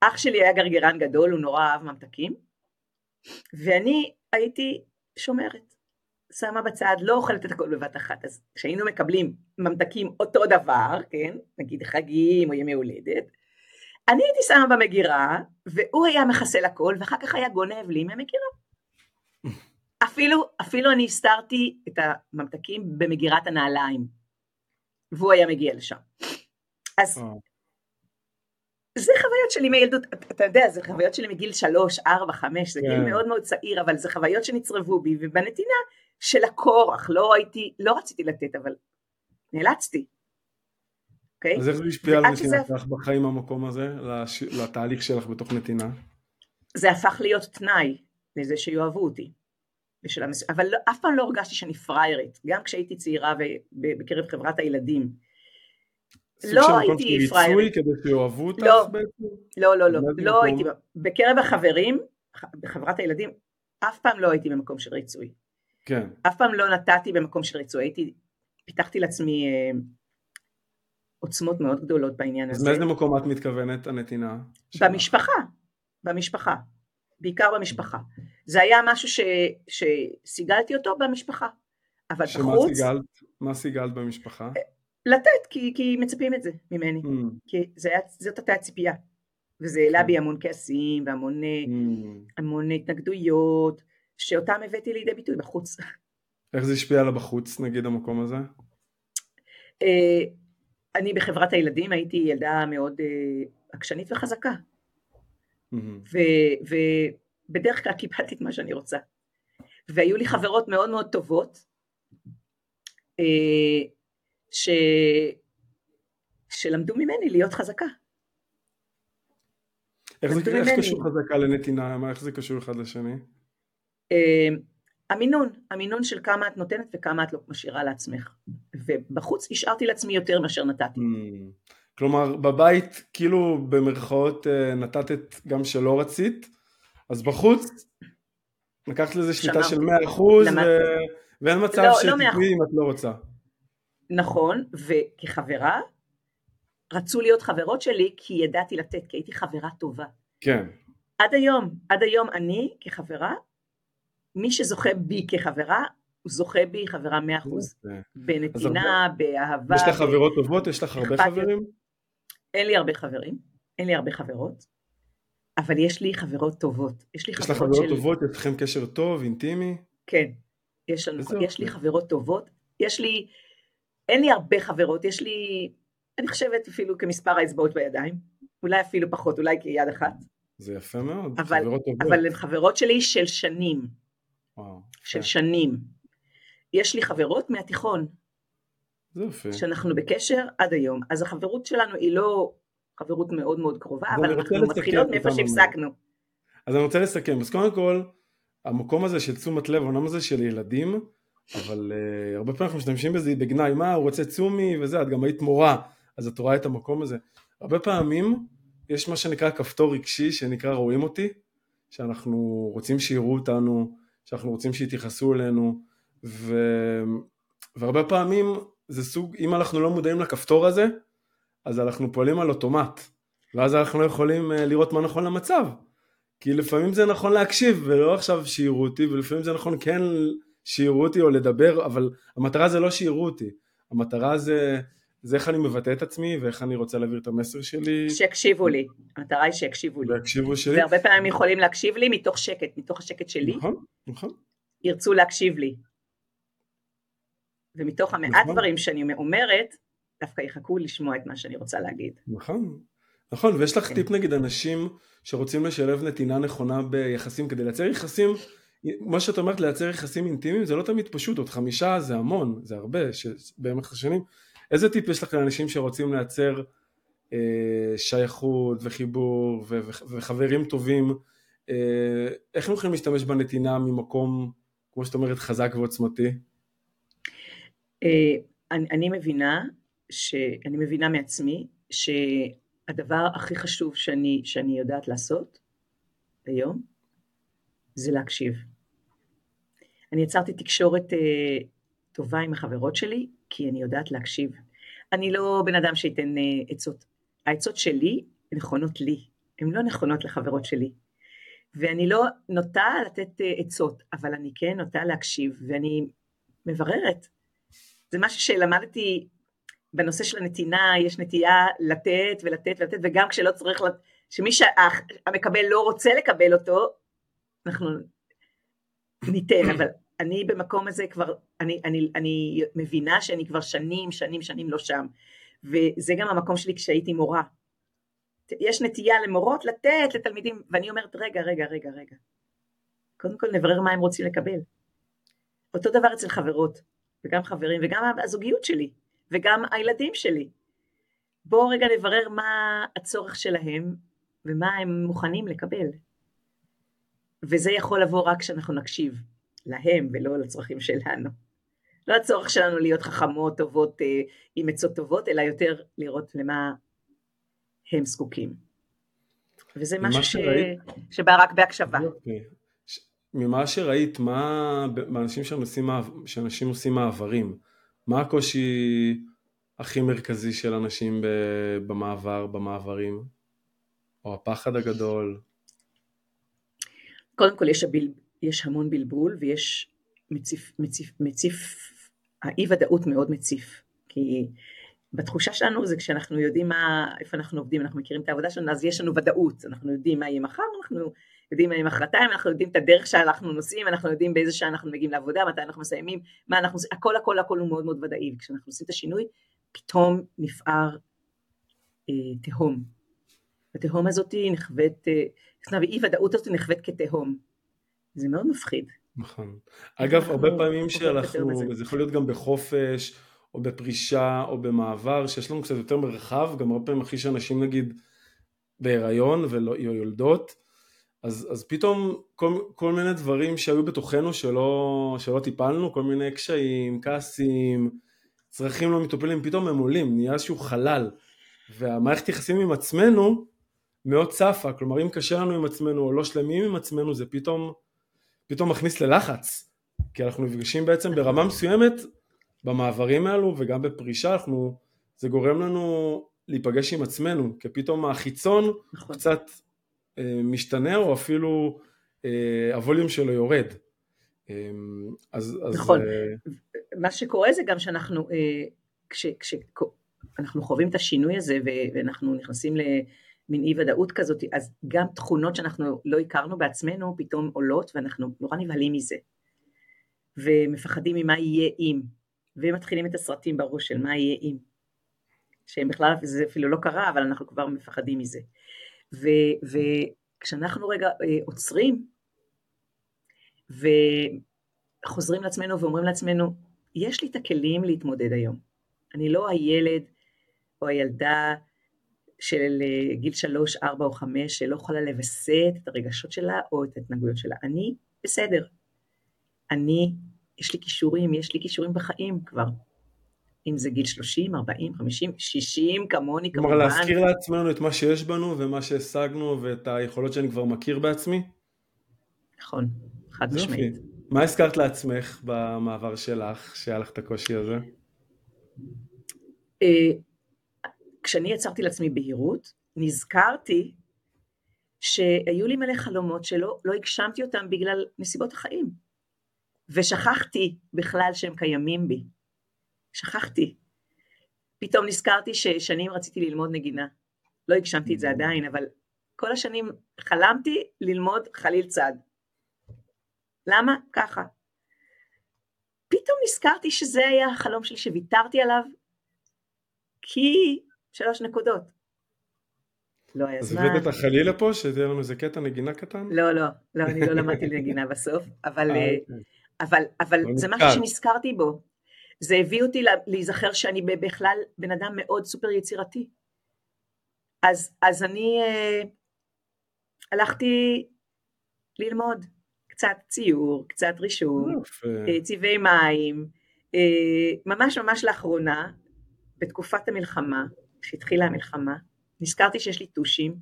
אח שלי היה גרגרן גדול, הוא נורא אהב ממתקים, ואני הייתי שומרת, שמה בצד, לא אוכלת את הכל בבת אחת, אז כשהיינו מקבלים ממתקים אותו דבר, כן, נגיד חגים או ימי הולדת, אני הייתי שמה במגירה, והוא היה מחסל הכל, ואחר כך היה גונב לי מהמגירה. אפילו, אפילו אני הסתרתי את הממתקים במגירת הנעליים, והוא היה מגיע לשם. אז אה. זה חוויות שלי מילדות, אתה יודע, זה חוויות שלי מגיל שלוש, ארבע, חמש, זה גיל כן. מאוד מאוד צעיר, אבל זה חוויות שנצרבו בי, ובנתינה של הכורח, לא הייתי, לא רציתי לתת, אבל נאלצתי. Okay? אוקיי? אז איך זה השפיע על נתינה שלך בחיים המקום הזה, לש... לתהליך שלך בתוך נתינה? זה הפך להיות תנאי לזה שיאהבו אותי. המס... אבל לא, אף פעם לא הרגשתי שאני פריירית, גם כשהייתי צעירה ובקרב חברת הילדים. לא הייתי פריירית. כדי שיאהבו אותך לא, בעצם? לא, לא, לא, לא הייתי, בקרב החברים, בחברת הילדים, אף פעם לא הייתי במקום של ריצוי. כן. אף פעם לא נתתי במקום של ריצוי, הייתי, פיתחתי לעצמי אה, עוצמות מאוד גדולות בעניין אז הזה. אז מאיזה מקום את מתכוונת הנתינה? במשפחה, במשפחה, בעיקר במשפחה. זה היה משהו ש, שסיגלתי אותו במשפחה, אבל שמה בחוץ... סיגלת, מה סיגלת במשפחה? אה, לתת, כי, כי מצפים את זה ממני, mm. כי זה היה, זאת הייתה הציפייה, וזה העלה בי כן. המון כעסים והמון mm. המון התנגדויות, שאותם הבאתי לידי ביטוי בחוץ. איך זה השפיע על הבחוץ, נגיד, המקום הזה? אה, אני בחברת הילדים הייתי ילדה מאוד אה, עקשנית וחזקה. ובדרך כלל קיבלתי את מה שאני רוצה. והיו לי חברות מאוד מאוד טובות, אה, ש... שלמדו ממני להיות חזקה. איך זה איך קשור חזקה לנתינה? איך זה קשור אחד לשני? אה, המינון, המינון של כמה את נותנת וכמה את לא משאירה לעצמך. ובחוץ השארתי לעצמי יותר מאשר נתתי. Mm. כלומר, בבית, כאילו במרכאות אה, נתת גם שלא רצית, אז בחוץ לקחת לזה שליטה של 100% ו... ואין מצב לא, שתתני לא אם את לא רוצה. נכון, וכחברה, רצו להיות חברות שלי כי ידעתי לתת, כי הייתי חברה טובה. כן. עד היום, עד היום אני כחברה, מי שזוכה בי כחברה, הוא זוכה בי חברה מאה אחוז. בנתינה, באהבה. יש לך חברות טובות? יש לך הרבה חברים? אין לי הרבה חברים, אין לי הרבה חברות, אבל יש לי חברות טובות. יש לי יש לך חברות של... טובות? יש לכם קשר טוב, אינטימי? כן, יש, לנו, יש לי חברות טובות. יש לי, אין לי הרבה חברות, יש לי, אני חושבת אפילו כמספר האצבעות בידיים, אולי אפילו פחות, אולי כיד אחת. זה יפה מאוד, אבל, חברות טובות. אבל הן חברות שלי של שנים. וואו. של שנים. יש לי חברות מהתיכון, זה יפה. שאנחנו בקשר עד היום. אז החברות שלנו היא לא חברות מאוד מאוד קרובה, אבל אנחנו מתחילות מאיפה שהפסקנו. אז אני רוצה לסכם. אז קודם כל, המקום הזה של תשומת לב, העולם הזה של ילדים, אבל uh, הרבה פעמים אנחנו משתמשים בזה בגנאי, מה, הוא רוצה תשומי וזה, את גם היית מורה, אז את רואה את המקום הזה. הרבה פעמים יש מה שנקרא כפתור רגשי, שנקרא רואים אותי, שאנחנו רוצים שיראו אותנו, שאנחנו רוצים שיתייחסו אלינו, ו... והרבה פעמים זה סוג, אם אנחנו לא מודעים לכפתור הזה, אז אנחנו פועלים על אוטומט, ואז אנחנו לא יכולים אה, לראות מה נכון למצב. כי לפעמים זה נכון להקשיב, ולא עכשיו שיראו אותי, ולפעמים זה נכון כן שיראו אותי או לדבר, אבל המטרה זה לא שיראו אותי, המטרה זה, זה איך אני מבטא את עצמי, ואיך אני רוצה להעביר את המסר שלי. שיקשיבו לי, המטרה היא שיקשיבו לי. ויקשיבו שלי. והרבה פעמים יכולים להקשיב לי מתוך שקט, מתוך השקט שלי. נכון, נכון. ירצו להקשיב לי. ומתוך המעט נכון. דברים שאני אומרת, דווקא יחכו לשמוע את מה שאני רוצה להגיד. נכון, נכון, ויש לך כן. טיפ נגיד אנשים שרוצים לשלב נתינה נכונה ביחסים כדי לייצר יחסים, מה שאת אומרת לייצר יחסים אינטימיים זה לא תמיד פשוט, עוד חמישה זה המון, זה הרבה, בעמק השנים. איזה טיפ יש לך לאנשים שרוצים לייצר אה, שייכות וחיבור ו- ו- וחברים טובים, אה, איך הם יכולים להשתמש בנתינה ממקום, כמו שאת אומרת, חזק ועוצמתי? אה, אני, אני מבינה, שאני מבינה מעצמי, שהדבר הכי חשוב שאני, שאני יודעת לעשות היום, זה להקשיב. אני יצרתי תקשורת אה, טובה עם החברות שלי, כי אני יודעת להקשיב. אני לא בן אדם שייתן אה, עצות. העצות שלי נכונות לי, הן לא נכונות לחברות שלי. ואני לא נוטה לתת עצות, אבל אני כן נוטה להקשיב, ואני מבררת זה משהו שלמדתי בנושא של הנתינה, יש נטייה לתת ולתת ולתת, וגם כשלא צריך, שמי שהמקבל לא רוצה לקבל אותו, אנחנו ניתן, אבל אני במקום הזה כבר, אני, אני, אני מבינה שאני כבר שנים, שנים, שנים לא שם, וזה גם המקום שלי כשהייתי מורה. יש נטייה למורות לתת לתלמידים, ואני אומרת, רגע, רגע, רגע, רגע. קודם כל נברר מה הם רוצים לקבל. אותו דבר אצל חברות. וגם חברים, וגם הזוגיות שלי, וגם הילדים שלי. בואו רגע נברר מה הצורך שלהם ומה הם מוכנים לקבל. וזה יכול לבוא רק כשאנחנו נקשיב להם ולא לצרכים שלנו. לא הצורך שלנו להיות חכמות, טובות, אה, עם עצות טובות, אלא יותר לראות למה הם זקוקים. וזה משהו ש... שבא רק בהקשבה. Okay. ממה שראית, מה באנשים שעושים, שאנשים עושים מעברים, מה הקושי הכי מרכזי של אנשים במעבר, במעברים? או הפחד הגדול? קודם כל יש, הבל... יש המון בלבול ויש מציף, מציף, מציף, האי ודאות מאוד מציף, כי בתחושה שלנו זה כשאנחנו יודעים מה, איפה אנחנו עובדים, אנחנו מכירים את העבודה שלנו, אז יש לנו ודאות, אנחנו יודעים מה יהיה מחר, אנחנו יודעים מחרתיים, אנחנו יודעים את הדרך שאנחנו נוסעים, אנחנו יודעים באיזה שעה אנחנו מגיעים לעבודה, מתי אנחנו מסיימים, מה אנחנו, הכל הכל הכל הוא מאוד מאוד ודאי, וכשאנחנו עושים את השינוי, פתאום נפער אה, תהום. התהום הזאת נחווית, אי ודאות הזאת נחווית כתהום. זה מאוד מפחיד. נכון. אגב, הרבה פעמים שאנחנו, זה יכול להיות גם בחופש, או בפרישה, או במעבר, שיש לנו קצת יותר מרחב, גם הרבה פעמים אחרי שאנשים נגיד בהיריון ולא יולדות, אז, אז פתאום כל, כל מיני דברים שהיו בתוכנו שלא, שלא טיפלנו, כל מיני קשיים, כעסים, צרכים לא מטופלים, פתאום הם עולים, נהיה איזשהו חלל. והמערכת יחסים עם עצמנו מאוד צפה, כלומר אם קשה לנו עם עצמנו או לא שלמים עם עצמנו זה פתאום, פתאום מכניס ללחץ, כי אנחנו נפגשים בעצם ברמה מסוימת במעברים האלו וגם בפרישה, אנחנו, זה גורם לנו להיפגש עם עצמנו, כי פתאום החיצון נכון. קצת משתנה או אפילו אה, הווליום שלו יורד. אה, אז, אז נכון, אה... מה שקורה זה גם שאנחנו, אה, כש, כש, אנחנו חווים את השינוי הזה ואנחנו נכנסים למין אי ודאות כזאת, אז גם תכונות שאנחנו לא הכרנו בעצמנו פתאום עולות ואנחנו נורא נבהלים מזה. ומפחדים ממה יהיה אם, ומתחילים את הסרטים בראש של מה יהיה אם. שהם בכלל, זה אפילו לא קרה, אבל אנחנו כבר מפחדים מזה. וכשאנחנו רגע אה, עוצרים וחוזרים לעצמנו ואומרים לעצמנו, יש לי את הכלים להתמודד היום. אני לא הילד או הילדה של אה, גיל שלוש, ארבע או חמש שלא יכולה לווסת את הרגשות שלה או את ההתנהגויות שלה. אני בסדר. אני, יש לי כישורים, יש לי כישורים בחיים כבר. אם זה גיל 30, 40, 50, 60, כמוני כמובן. כלומר להזכיר לעצמנו את מה שיש בנו ומה שהשגנו ואת היכולות שאני כבר מכיר בעצמי? נכון, חד משמעית. מה הזכרת לעצמך במעבר שלך, שהיה לך את הקושי הזה? אה, כשאני יצרתי לעצמי בהירות, נזכרתי שהיו לי מלא חלומות שלא לא הגשמתי אותם בגלל נסיבות החיים. ושכחתי בכלל שהם קיימים בי. שכחתי. פתאום נזכרתי ששנים רציתי ללמוד נגינה. לא הגשמתי את זה עדיין, אבל כל השנים חלמתי ללמוד חליל צד. למה? ככה. פתאום נזכרתי שזה היה החלום שלי שוויתרתי עליו, כי שלוש נקודות. לא היה זמן. אז הבאת את החליל לפה, שתהיה לנו איזה קטע נגינה קטן? לא, לא, לא, אני לא למדתי נגינה בסוף, אבל, אה, אה, אוקיי. אבל, אבל זה משהו שנזכרתי בו. זה הביא אותי להיזכר שאני בכלל בן אדם מאוד סופר יצירתי. אז, אז אני אה, הלכתי ללמוד קצת ציור, קצת רישום, אה, צבעי מים, אה, ממש ממש לאחרונה, בתקופת המלחמה, כשהתחילה המלחמה, נזכרתי שיש לי טושים,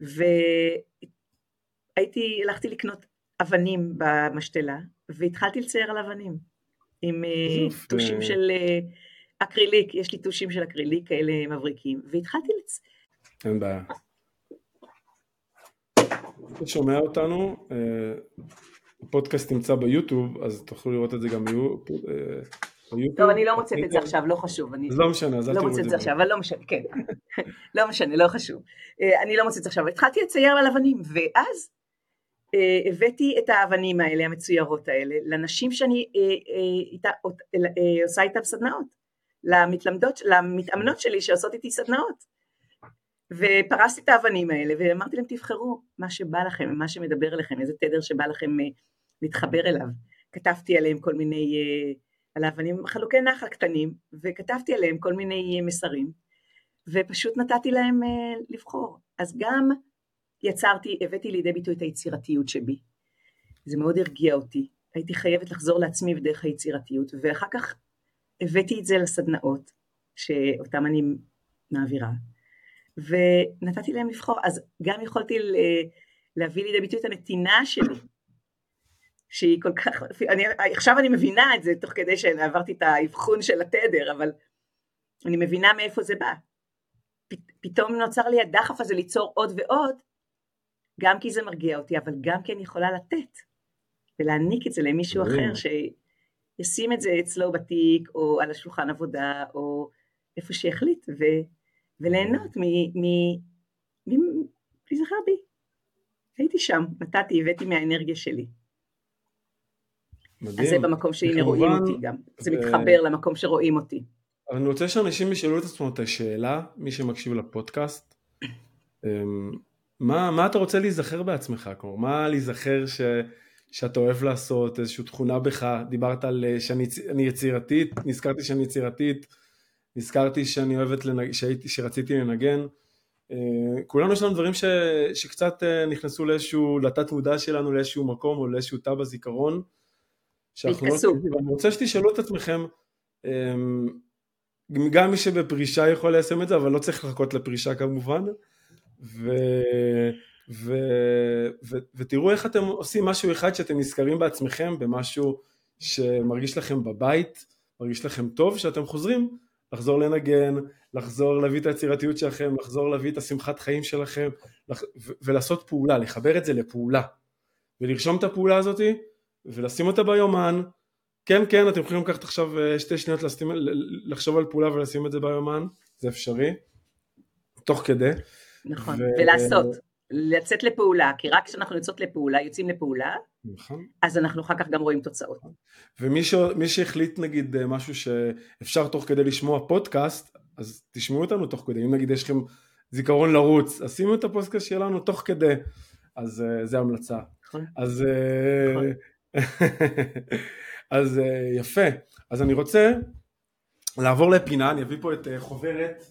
והייתי, הלכתי לקנות אבנים במשתלה, והתחלתי לצייר על אבנים. עם אה, טושים של אה, אקריליק, יש לי טושים של אקריליק כאלה מבריקים, והתחלתי לצ... אין בעיה. אתה שומע אותנו, אה, הפודקאסט נמצא ביוטיוב, אז תוכלו לראות את זה גם ביוטיוב. טוב, אני לא מוצאת את זה עכשיו, לא חשוב. לא משנה, אז אל לא תראו את זה. לא מוצאת את זה עכשיו, אבל לא משנה, כן. לא משנה, לא חשוב. אני לא מוצאת את זה עכשיו. התחלתי לצייר על אבנים, ואז אה, הבאתי את האבנים האלה, המצוירות האלה, לנשים שאני אה, אה, עושה איתן סדנאות, למתלמדות, למתאמנות שלי שעושות איתי סדנאות. ופרסתי את האבנים האלה ואמרתי להם תבחרו מה שבא לכם, מה שמדבר אליכם, איזה תדר שבא לכם להתחבר אליו. כתבתי עליהם כל מיני, על האבנים חלוקי נחל קטנים, וכתבתי עליהם כל מיני מסרים, ופשוט נתתי להם לבחור. אז גם יצרתי, הבאתי לידי ביטוי את היצירתיות שבי. זה מאוד הרגיע אותי. הייתי חייבת לחזור לעצמי בדרך היצירתיות, ואחר כך הבאתי את זה לסדנאות, שאותם אני מעבירה, ונתתי להם לבחור. אז גם יכולתי להביא לידי ביטוי את הנתינה שלי, שהיא כל כך, אני, עכשיו אני מבינה את זה תוך כדי שעברתי את האבחון של התדר, אבל אני מבינה מאיפה זה בא. פתאום נוצר לי הדחף הזה ליצור עוד ועוד, גם כי זה מרגיע אותי, אבל גם כי אני יכולה לתת ולהעניק את זה למישהו אחר שישים את זה אצלו בתיק או על השולחן עבודה או איפה שיחליט ו, וליהנות מלהיזכר בי. הייתי שם, נתתי, הבאתי מהאנרגיה שלי. מדהים. אז זה במקום שהנה רואים אותי גם, זה מתחבר למקום שרואים אותי. אני רוצה שאנשים ישאלו את עצמם את השאלה, מי שמקשיב לפודקאסט, אמ, מה, מה אתה רוצה להיזכר בעצמך? כלומר, מה להיזכר ש, שאתה אוהב לעשות, איזושהי תכונה בך? דיברת על אה, שאני יצירתית, נזכרתי שאני יצירתית, נזכרתי שאני אוהבת, לנג... שהייתי, שרציתי לנגן. אה, כולנו יש לנו דברים ש, שקצת אה, נכנסו לאיזשהו, לתת מודע שלנו, לאיזשהו מקום או לאיזשהו תא בזיכרון. התכנסו. לא... ואני רוצה שתשאלו את עצמכם, אמ, גם מי שבפרישה יכול ליישם את זה, אבל לא צריך לחכות לפרישה כמובן. ו... ו... ו... ותראו איך אתם עושים משהו אחד שאתם נזכרים בעצמכם במשהו שמרגיש לכם בבית, מרגיש לכם טוב, שאתם חוזרים לחזור לנגן, לחזור להביא את היצירתיות שלכם, לחזור להביא את השמחת חיים שלכם לח... ו... ולעשות פעולה, לחבר את זה לפעולה. ולרשום את הפעולה הזאתי ולשים אותה ביומן. כן כן אתם יכולים לקחת עכשיו אה, שתי שניות לשים, לחשוב על פעולה ולשים את זה ביומן זה אפשרי. תוך כדי נכון, ו... ולעשות, לצאת לפעולה, כי רק כשאנחנו יוצאות לפעולה, יוצאים לפעולה, נכון. אז אנחנו אחר כך גם רואים תוצאות. ומי ש... שהחליט נגיד אה, משהו שאפשר תוך כדי לשמוע פודקאסט, אז תשמעו אותנו תוך כדי, אם נגיד יש לכם זיכרון לרוץ, אז שימו את הפודקאסט שלנו תוך כדי, אז uh, זה המלצה. נכון. אז, uh, נכון. אז uh, יפה, אז אני רוצה לעבור לפינה, אני אביא פה את uh, חוברת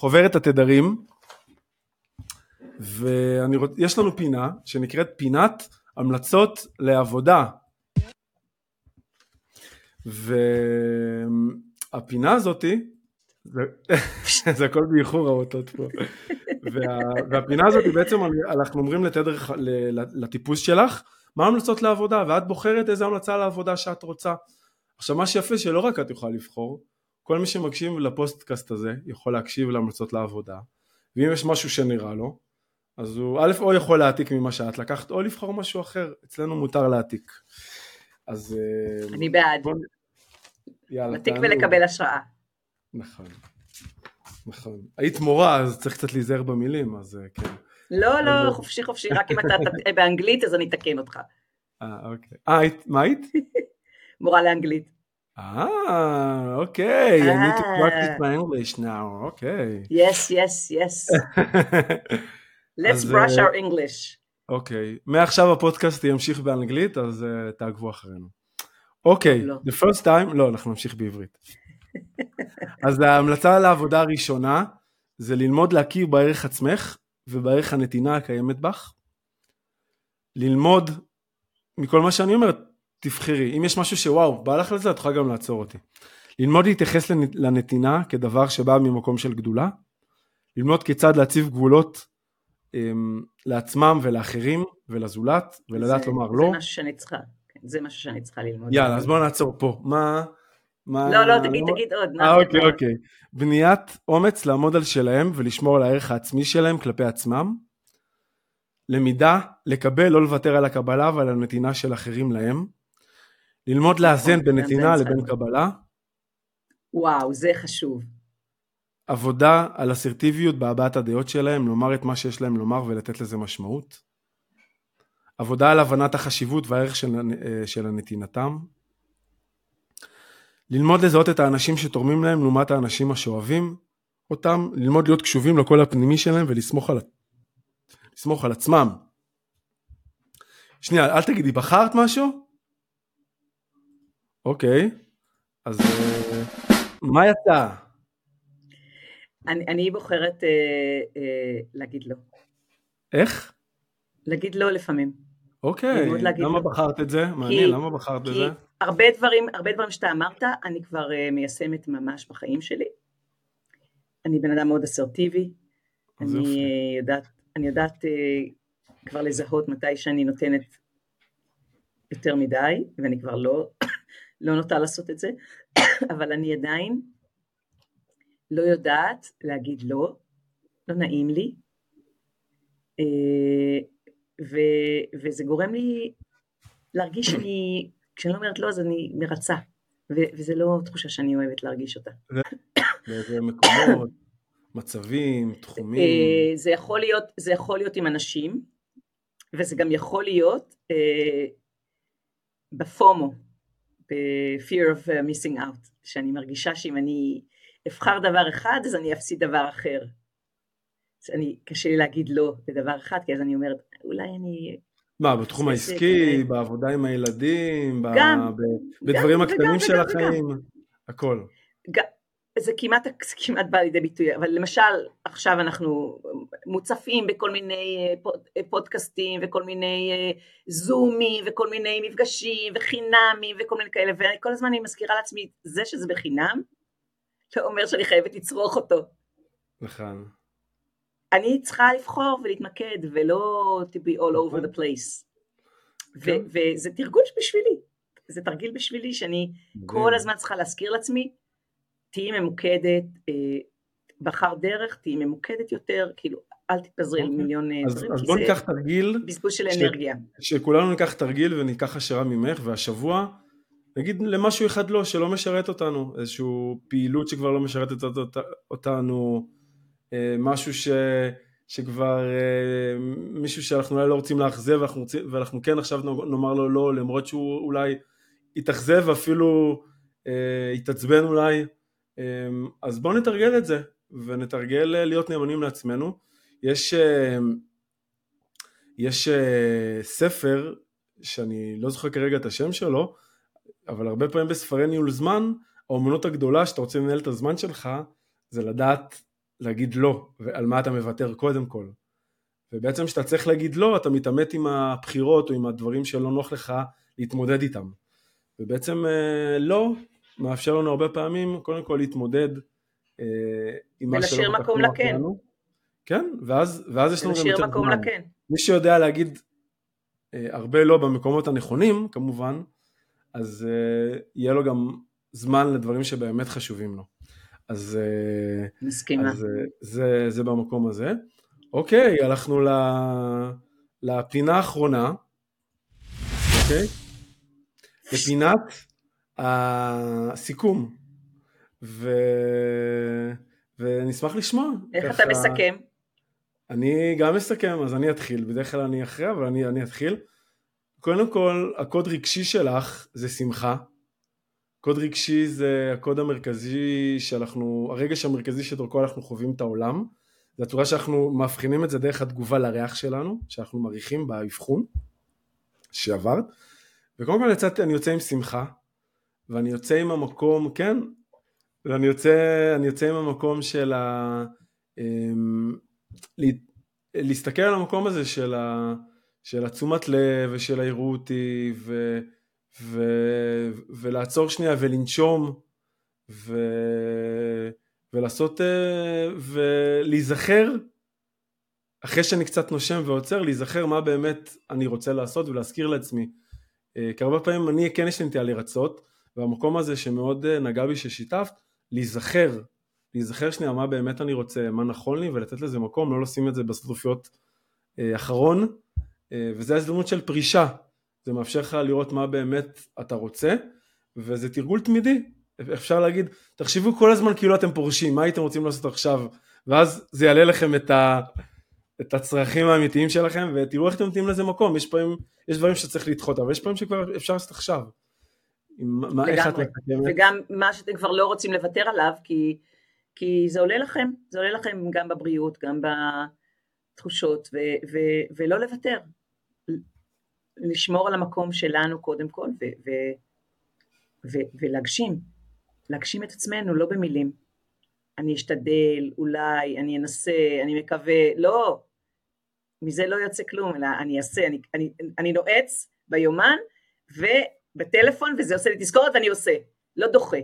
חוברת התדרים, ויש לנו פינה שנקראת פינת המלצות לעבודה. והפינה הזאתי, זה, הכל באיחור האותות פה, וה, והפינה הזאת בעצם אנחנו אומרים לתדר, לטיפוס שלך, מה ההמלצות לעבודה, ואת בוחרת איזה המלצה לעבודה שאת רוצה. עכשיו מה שיפה שלא רק את יכולה לבחור, כל מי שמקשיב לפוסטקאסט הזה יכול להקשיב להמלצות לעבודה ואם יש משהו שנראה לו אז הוא א' או יכול להעתיק ממה שאת לקחת או לבחור משהו אחר. אצלנו מותר להעתיק. אז אה, אני בעד. להעתיק ולקבל השראה. נכון נכון. היית מורה אז צריך קצת להיזהר במילים אז אה, כן. לא לא חופשי חופשי רק אם אתה באנגלית אז אני אתקן אותך. אה אוקיי. אה מה היית? מורה לאנגלית Ah, okay. I need to practice my English now. Okay. Yes, yes, yes. Let's brush our English. אוקיי, מעכשיו הפודקאסט ימשיך באנגלית, אז uh, תעקבו אחרינו. אוקיי, לא. the first time, לא, אנחנו נמשיך בעברית. אז ההמלצה לעבודה הראשונה זה ללמוד להכיר בערך עצמך ובערך הנתינה הקיימת בך. ללמוד מכל מה שאני אומר, תבחרי, אם יש משהו שוואו, בא לך לזה, את יכולה גם לעצור אותי. ללמוד להתייחס לנתינה כדבר שבא ממקום של גדולה, ללמוד כיצד להציב גבולות um, לעצמם ולאחרים ולזולת, ולדעת לומר זה לא. זה משהו שאני צריכה, כן, זה משהו שאני צריכה ללמוד. יאללה, אז בוא נעצור פה. מה... מה... לא, לא, תגיד, תגיד עוד. אה, אוקיי, אוקיי. בניית אומץ לעמוד על שלהם ולשמור על הערך העצמי שלהם כלפי עצמם. למידה, לקבל, לא לוותר על הקבלה ועל הנתינה של אחרים להם. ללמוד לאזן נכון, בין נתינה לבין קבלה. וואו, זה חשוב. עבודה על אסרטיביות בהבעת הדעות שלהם, לומר את מה שיש להם לומר ולתת לזה משמעות. עבודה על הבנת החשיבות והערך של, אה, של הנתינתם. ללמוד לזהות את האנשים שתורמים להם לעומת האנשים השואבים אותם, ללמוד להיות קשובים לקול הפנימי שלהם ולסמוך על, לסמוך על עצמם. שנייה, אל תגידי, בחרת משהו? אוקיי, אז אה, מה יצא? אני, אני בוחרת אה, אה, להגיד לא. איך? להגיד לא לפעמים. אוקיי, למה לא. בחרת את זה? כי, מעניין, למה בחרת בזה? כי הרבה דברים, הרבה דברים שאתה אמרת, אני כבר אה, מיישמת ממש בחיים שלי. אני בן אדם מאוד אסרטיבי. אני יודעת, אני יודעת אה, כבר לזהות מתי שאני נותנת יותר מדי, ואני כבר לא לא נוטה לעשות את זה, אבל אני עדיין לא יודעת להגיד לא, לא נעים לי, אה, ו, וזה גורם לי להרגיש שאני, כשאני לא אומרת לא אז אני מרצה, ו, וזה לא תחושה שאני אוהבת להרגיש אותה. באיזה מקומות, מצבים, תחומים? אה, זה יכול להיות, זה יכול להיות עם אנשים, וזה גם יכול להיות אה, בפומו, ב-fear of uh, missing out, שאני מרגישה שאם אני אבחר דבר אחד אז אני אפסיד דבר אחר, אני, קשה לי להגיד לא לדבר אחד, כי אז אני אומרת, אולי אני... מה, בתחום העסקי, בעבודה עם הילדים, גם, ב, בדברים גם, הקטנים וגם, של וגם, החיים, הכל. זה כמעט, כמעט בא לידי ביטוי, אבל למשל עכשיו אנחנו מוצפים בכל מיני אה, אה, פודקאסטים וכל מיני אה, זומים וכל מיני מפגשים וחינמים וכל מיני כאלה, וכל הזמן אני מזכירה לעצמי, זה שזה בחינם, לא אומר שאני חייבת לצרוך אותו. נכון. אני צריכה לבחור ולהתמקד ולא to be all over the place. ו- וזה תרגול בשבילי, זה תרגיל בשבילי שאני כל הזמן צריכה להזכיר לעצמי, תהיי ממוקדת, אה, בחר דרך, תהיי ממוקדת יותר, כאילו אל תתפזרי על מיליון אז, דברים, אז בוא ניקח תרגיל, בזבוז של אנרגיה. שכולנו ניקח תרגיל וניקח השראה ממך, והשבוע נגיד למשהו אחד לא, שלא משרת אותנו, איזושהי פעילות שכבר לא משרתת אות- אותנו, אה, משהו ש... שכבר אה, מישהו שאנחנו אולי לא רוצים לאכזב ואנחנו, רוצים, ואנחנו כן עכשיו נאמר לו לא למרות שהוא אולי יתאכזב ואפילו אה, יתעצבן אולי אה, אז בואו נתרגל את זה ונתרגל אה, להיות נאמנים לעצמנו יש, אה, יש אה, ספר שאני לא זוכר כרגע את השם שלו אבל הרבה פעמים בספרי ניהול זמן האומנות הגדולה שאתה רוצה לנהל את הזמן שלך זה לדעת להגיד לא, ועל מה אתה מוותר קודם כל. ובעצם כשאתה צריך להגיד לא, אתה מתעמת עם הבחירות או עם הדברים שלא נוח לך להתמודד איתם. ובעצם לא מאפשר לנו הרבה פעמים קודם כל להתמודד אה, עם מה שלא ולהשאיר מקום לכן. לנו. כן, ואז, ואז יש לנו גם יותר מקום. לכן. מי שיודע להגיד אה, הרבה לא במקומות הנכונים כמובן, אז אה, יהיה לו גם זמן לדברים שבאמת חשובים לו. אז, אה, מסכימה. אז אה, זה, זה במקום הזה. אוקיי, הלכנו ל, לפינה האחרונה, אוקיי? לפינת הסיכום. ו... ונשמח לשמוע. איך ככה- אתה מסכם? אני גם מסכם, אז אני אתחיל. בדרך כלל אני אחרי, אבל אני, אני אתחיל. קודם כל, הקוד רגשי שלך זה שמחה. קוד רגשי זה הקוד המרכזי שאנחנו, הרגש המרכזי שדרכו אנחנו חווים את העולם. זו הצורה שאנחנו מאבחנים את זה דרך התגובה לריח שלנו, שאנחנו מריחים באבחון שעברת. וקודם כל יצאתי, אני יוצא עם שמחה, ואני יוצא עם המקום, כן, ואני יוצא, אני יוצא עם המקום של ה... אמ, לה- להסתכל על המקום הזה של, ה, של התשומת לב ושל העירו אותי ו, ו, ולעצור שנייה ולנשום ו, ולעשות אה, ולהיזכר אחרי שאני קצת נושם ועוצר להיזכר מה באמת אני רוצה לעשות ולהזכיר לעצמי. אה, כי הרבה פעמים אני כן יש לי נטייה לרצות והמקום הזה שמאוד אה, נגע בי ששיתפת להיזכר להיזכר שנייה מה באמת אני רוצה, מה נכון לי ולתת לזה מקום, לא לשים את זה בסטרופיות אה, אחרון אה, וזה ההזדמנות של פרישה, זה מאפשר לך לראות מה באמת אתה רוצה וזה תרגול תמידי, אפשר להגיד תחשבו כל הזמן כאילו אתם פורשים, מה הייתם רוצים לעשות עכשיו? ואז זה יעלה לכם את, ה, את הצרכים האמיתיים שלכם ותראו איך אתם נותנים לזה מקום, יש פעמים, יש דברים שצריך לדחות אבל יש פעמים שכבר אפשר לעשות עכשיו. מה, לגמרי. וגם מה שאתם כבר לא רוצים לוותר עליו, כי, כי זה עולה לכם, זה עולה לכם גם בבריאות, גם בתחושות, ו, ו, ולא לוותר. לשמור על המקום שלנו קודם כל, ו, ו, ו, ולהגשים, להגשים את עצמנו, לא במילים. אני אשתדל, אולי, אני אנסה, אני מקווה, לא, מזה לא יוצא כלום, אלא אני אעשה, אני, אני, אני נועץ ביומן, ובטלפון, וזה עושה לי תזכורת ואני עושה, לא דוחה.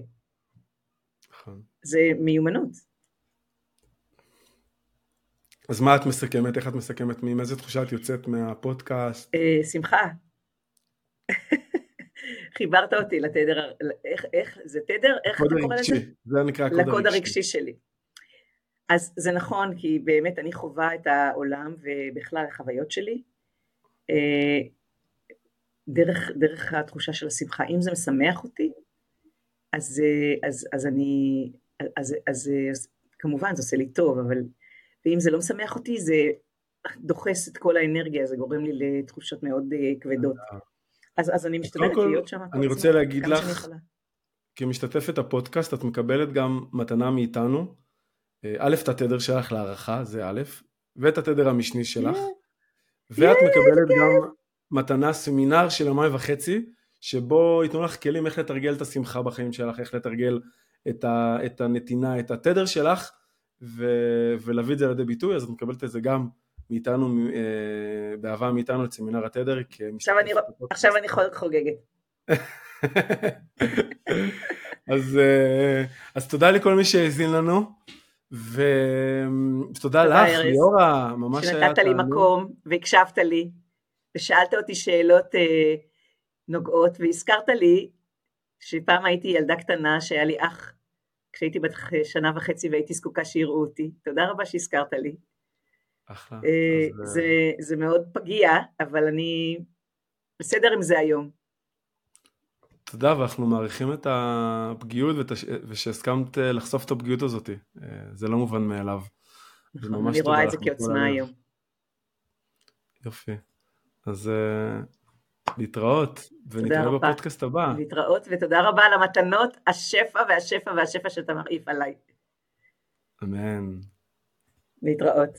נכון. זה מיומנות. אז מה את מסכמת? איך את מסכמת? עם איזה תחושה את יוצאת מהפודקאסט? אה, שמחה. חיברת אותי לתדר, איך, איך, זה תדר? איך אתה קורא לזה? זה נקרא הקוד לקוד הרגשי. הרגשי שלי. אז זה נכון, כי באמת אני חווה את העולם ובכלל החוויות שלי אה, דרך, דרך התחושה של השמחה. אם זה משמח אותי, אז, אה, אז, אז אני, אז, אז, אז כמובן זה עושה לי טוב, אבל ואם זה לא משמח אותי, זה דוחס את כל האנרגיה, זה גורם לי לתחושות מאוד אה, כבדות. אז, אז אני משתדלת להיות שם. אני רוצה להגיד לך-. כמשתתפת הפודקאסט את מקבלת גם מתנה מאיתנו. אה, א', את התדר שלך להערכה, זה א', ואת התדר המשני שלך, ואת מקבלת גם מתנה סמינר של יומיים וחצי, שבו ייתנו לך כלים איך לתרגל את השמחה בחיים שלך, איך לתרגל את, ה, את הנתינה, את התדר שלך, ו, ולהביא את זה לידי ביטוי, אז את מקבלת את זה גם מאיתנו, אה, באהבה מאיתנו את סמינר התדר. עכשיו אני, עכשיו אני חוגגת. אז, אה, אז תודה לכל מי שהאזין לנו, ותודה לך, ליאורה, ממש היה שנתת לי מקום והקשבת לי, ושאלת אותי שאלות אה, נוגעות, והזכרת לי שפעם הייתי ילדה קטנה שהיה לי אח כשהייתי בת שנה וחצי והייתי זקוקה שיראו אותי. תודה רבה שהזכרת לי. אחלה. אה, זה, זה מאוד פגיע, אבל אני בסדר עם זה היום. תודה, ואנחנו מעריכים את הפגיעות ושהסכמת אה, לחשוף את הפגיעות הזאת. אה, זה לא מובן מאליו. נכון, אני רואה את זה כעוצמה היום. יופי. אז להתראות, ונתראה בפודקאסט הבא. להתראות, ותודה רבה על המתנות, השפע והשפע והשפע שאתה מרעיף עליי. אמן. להתראות.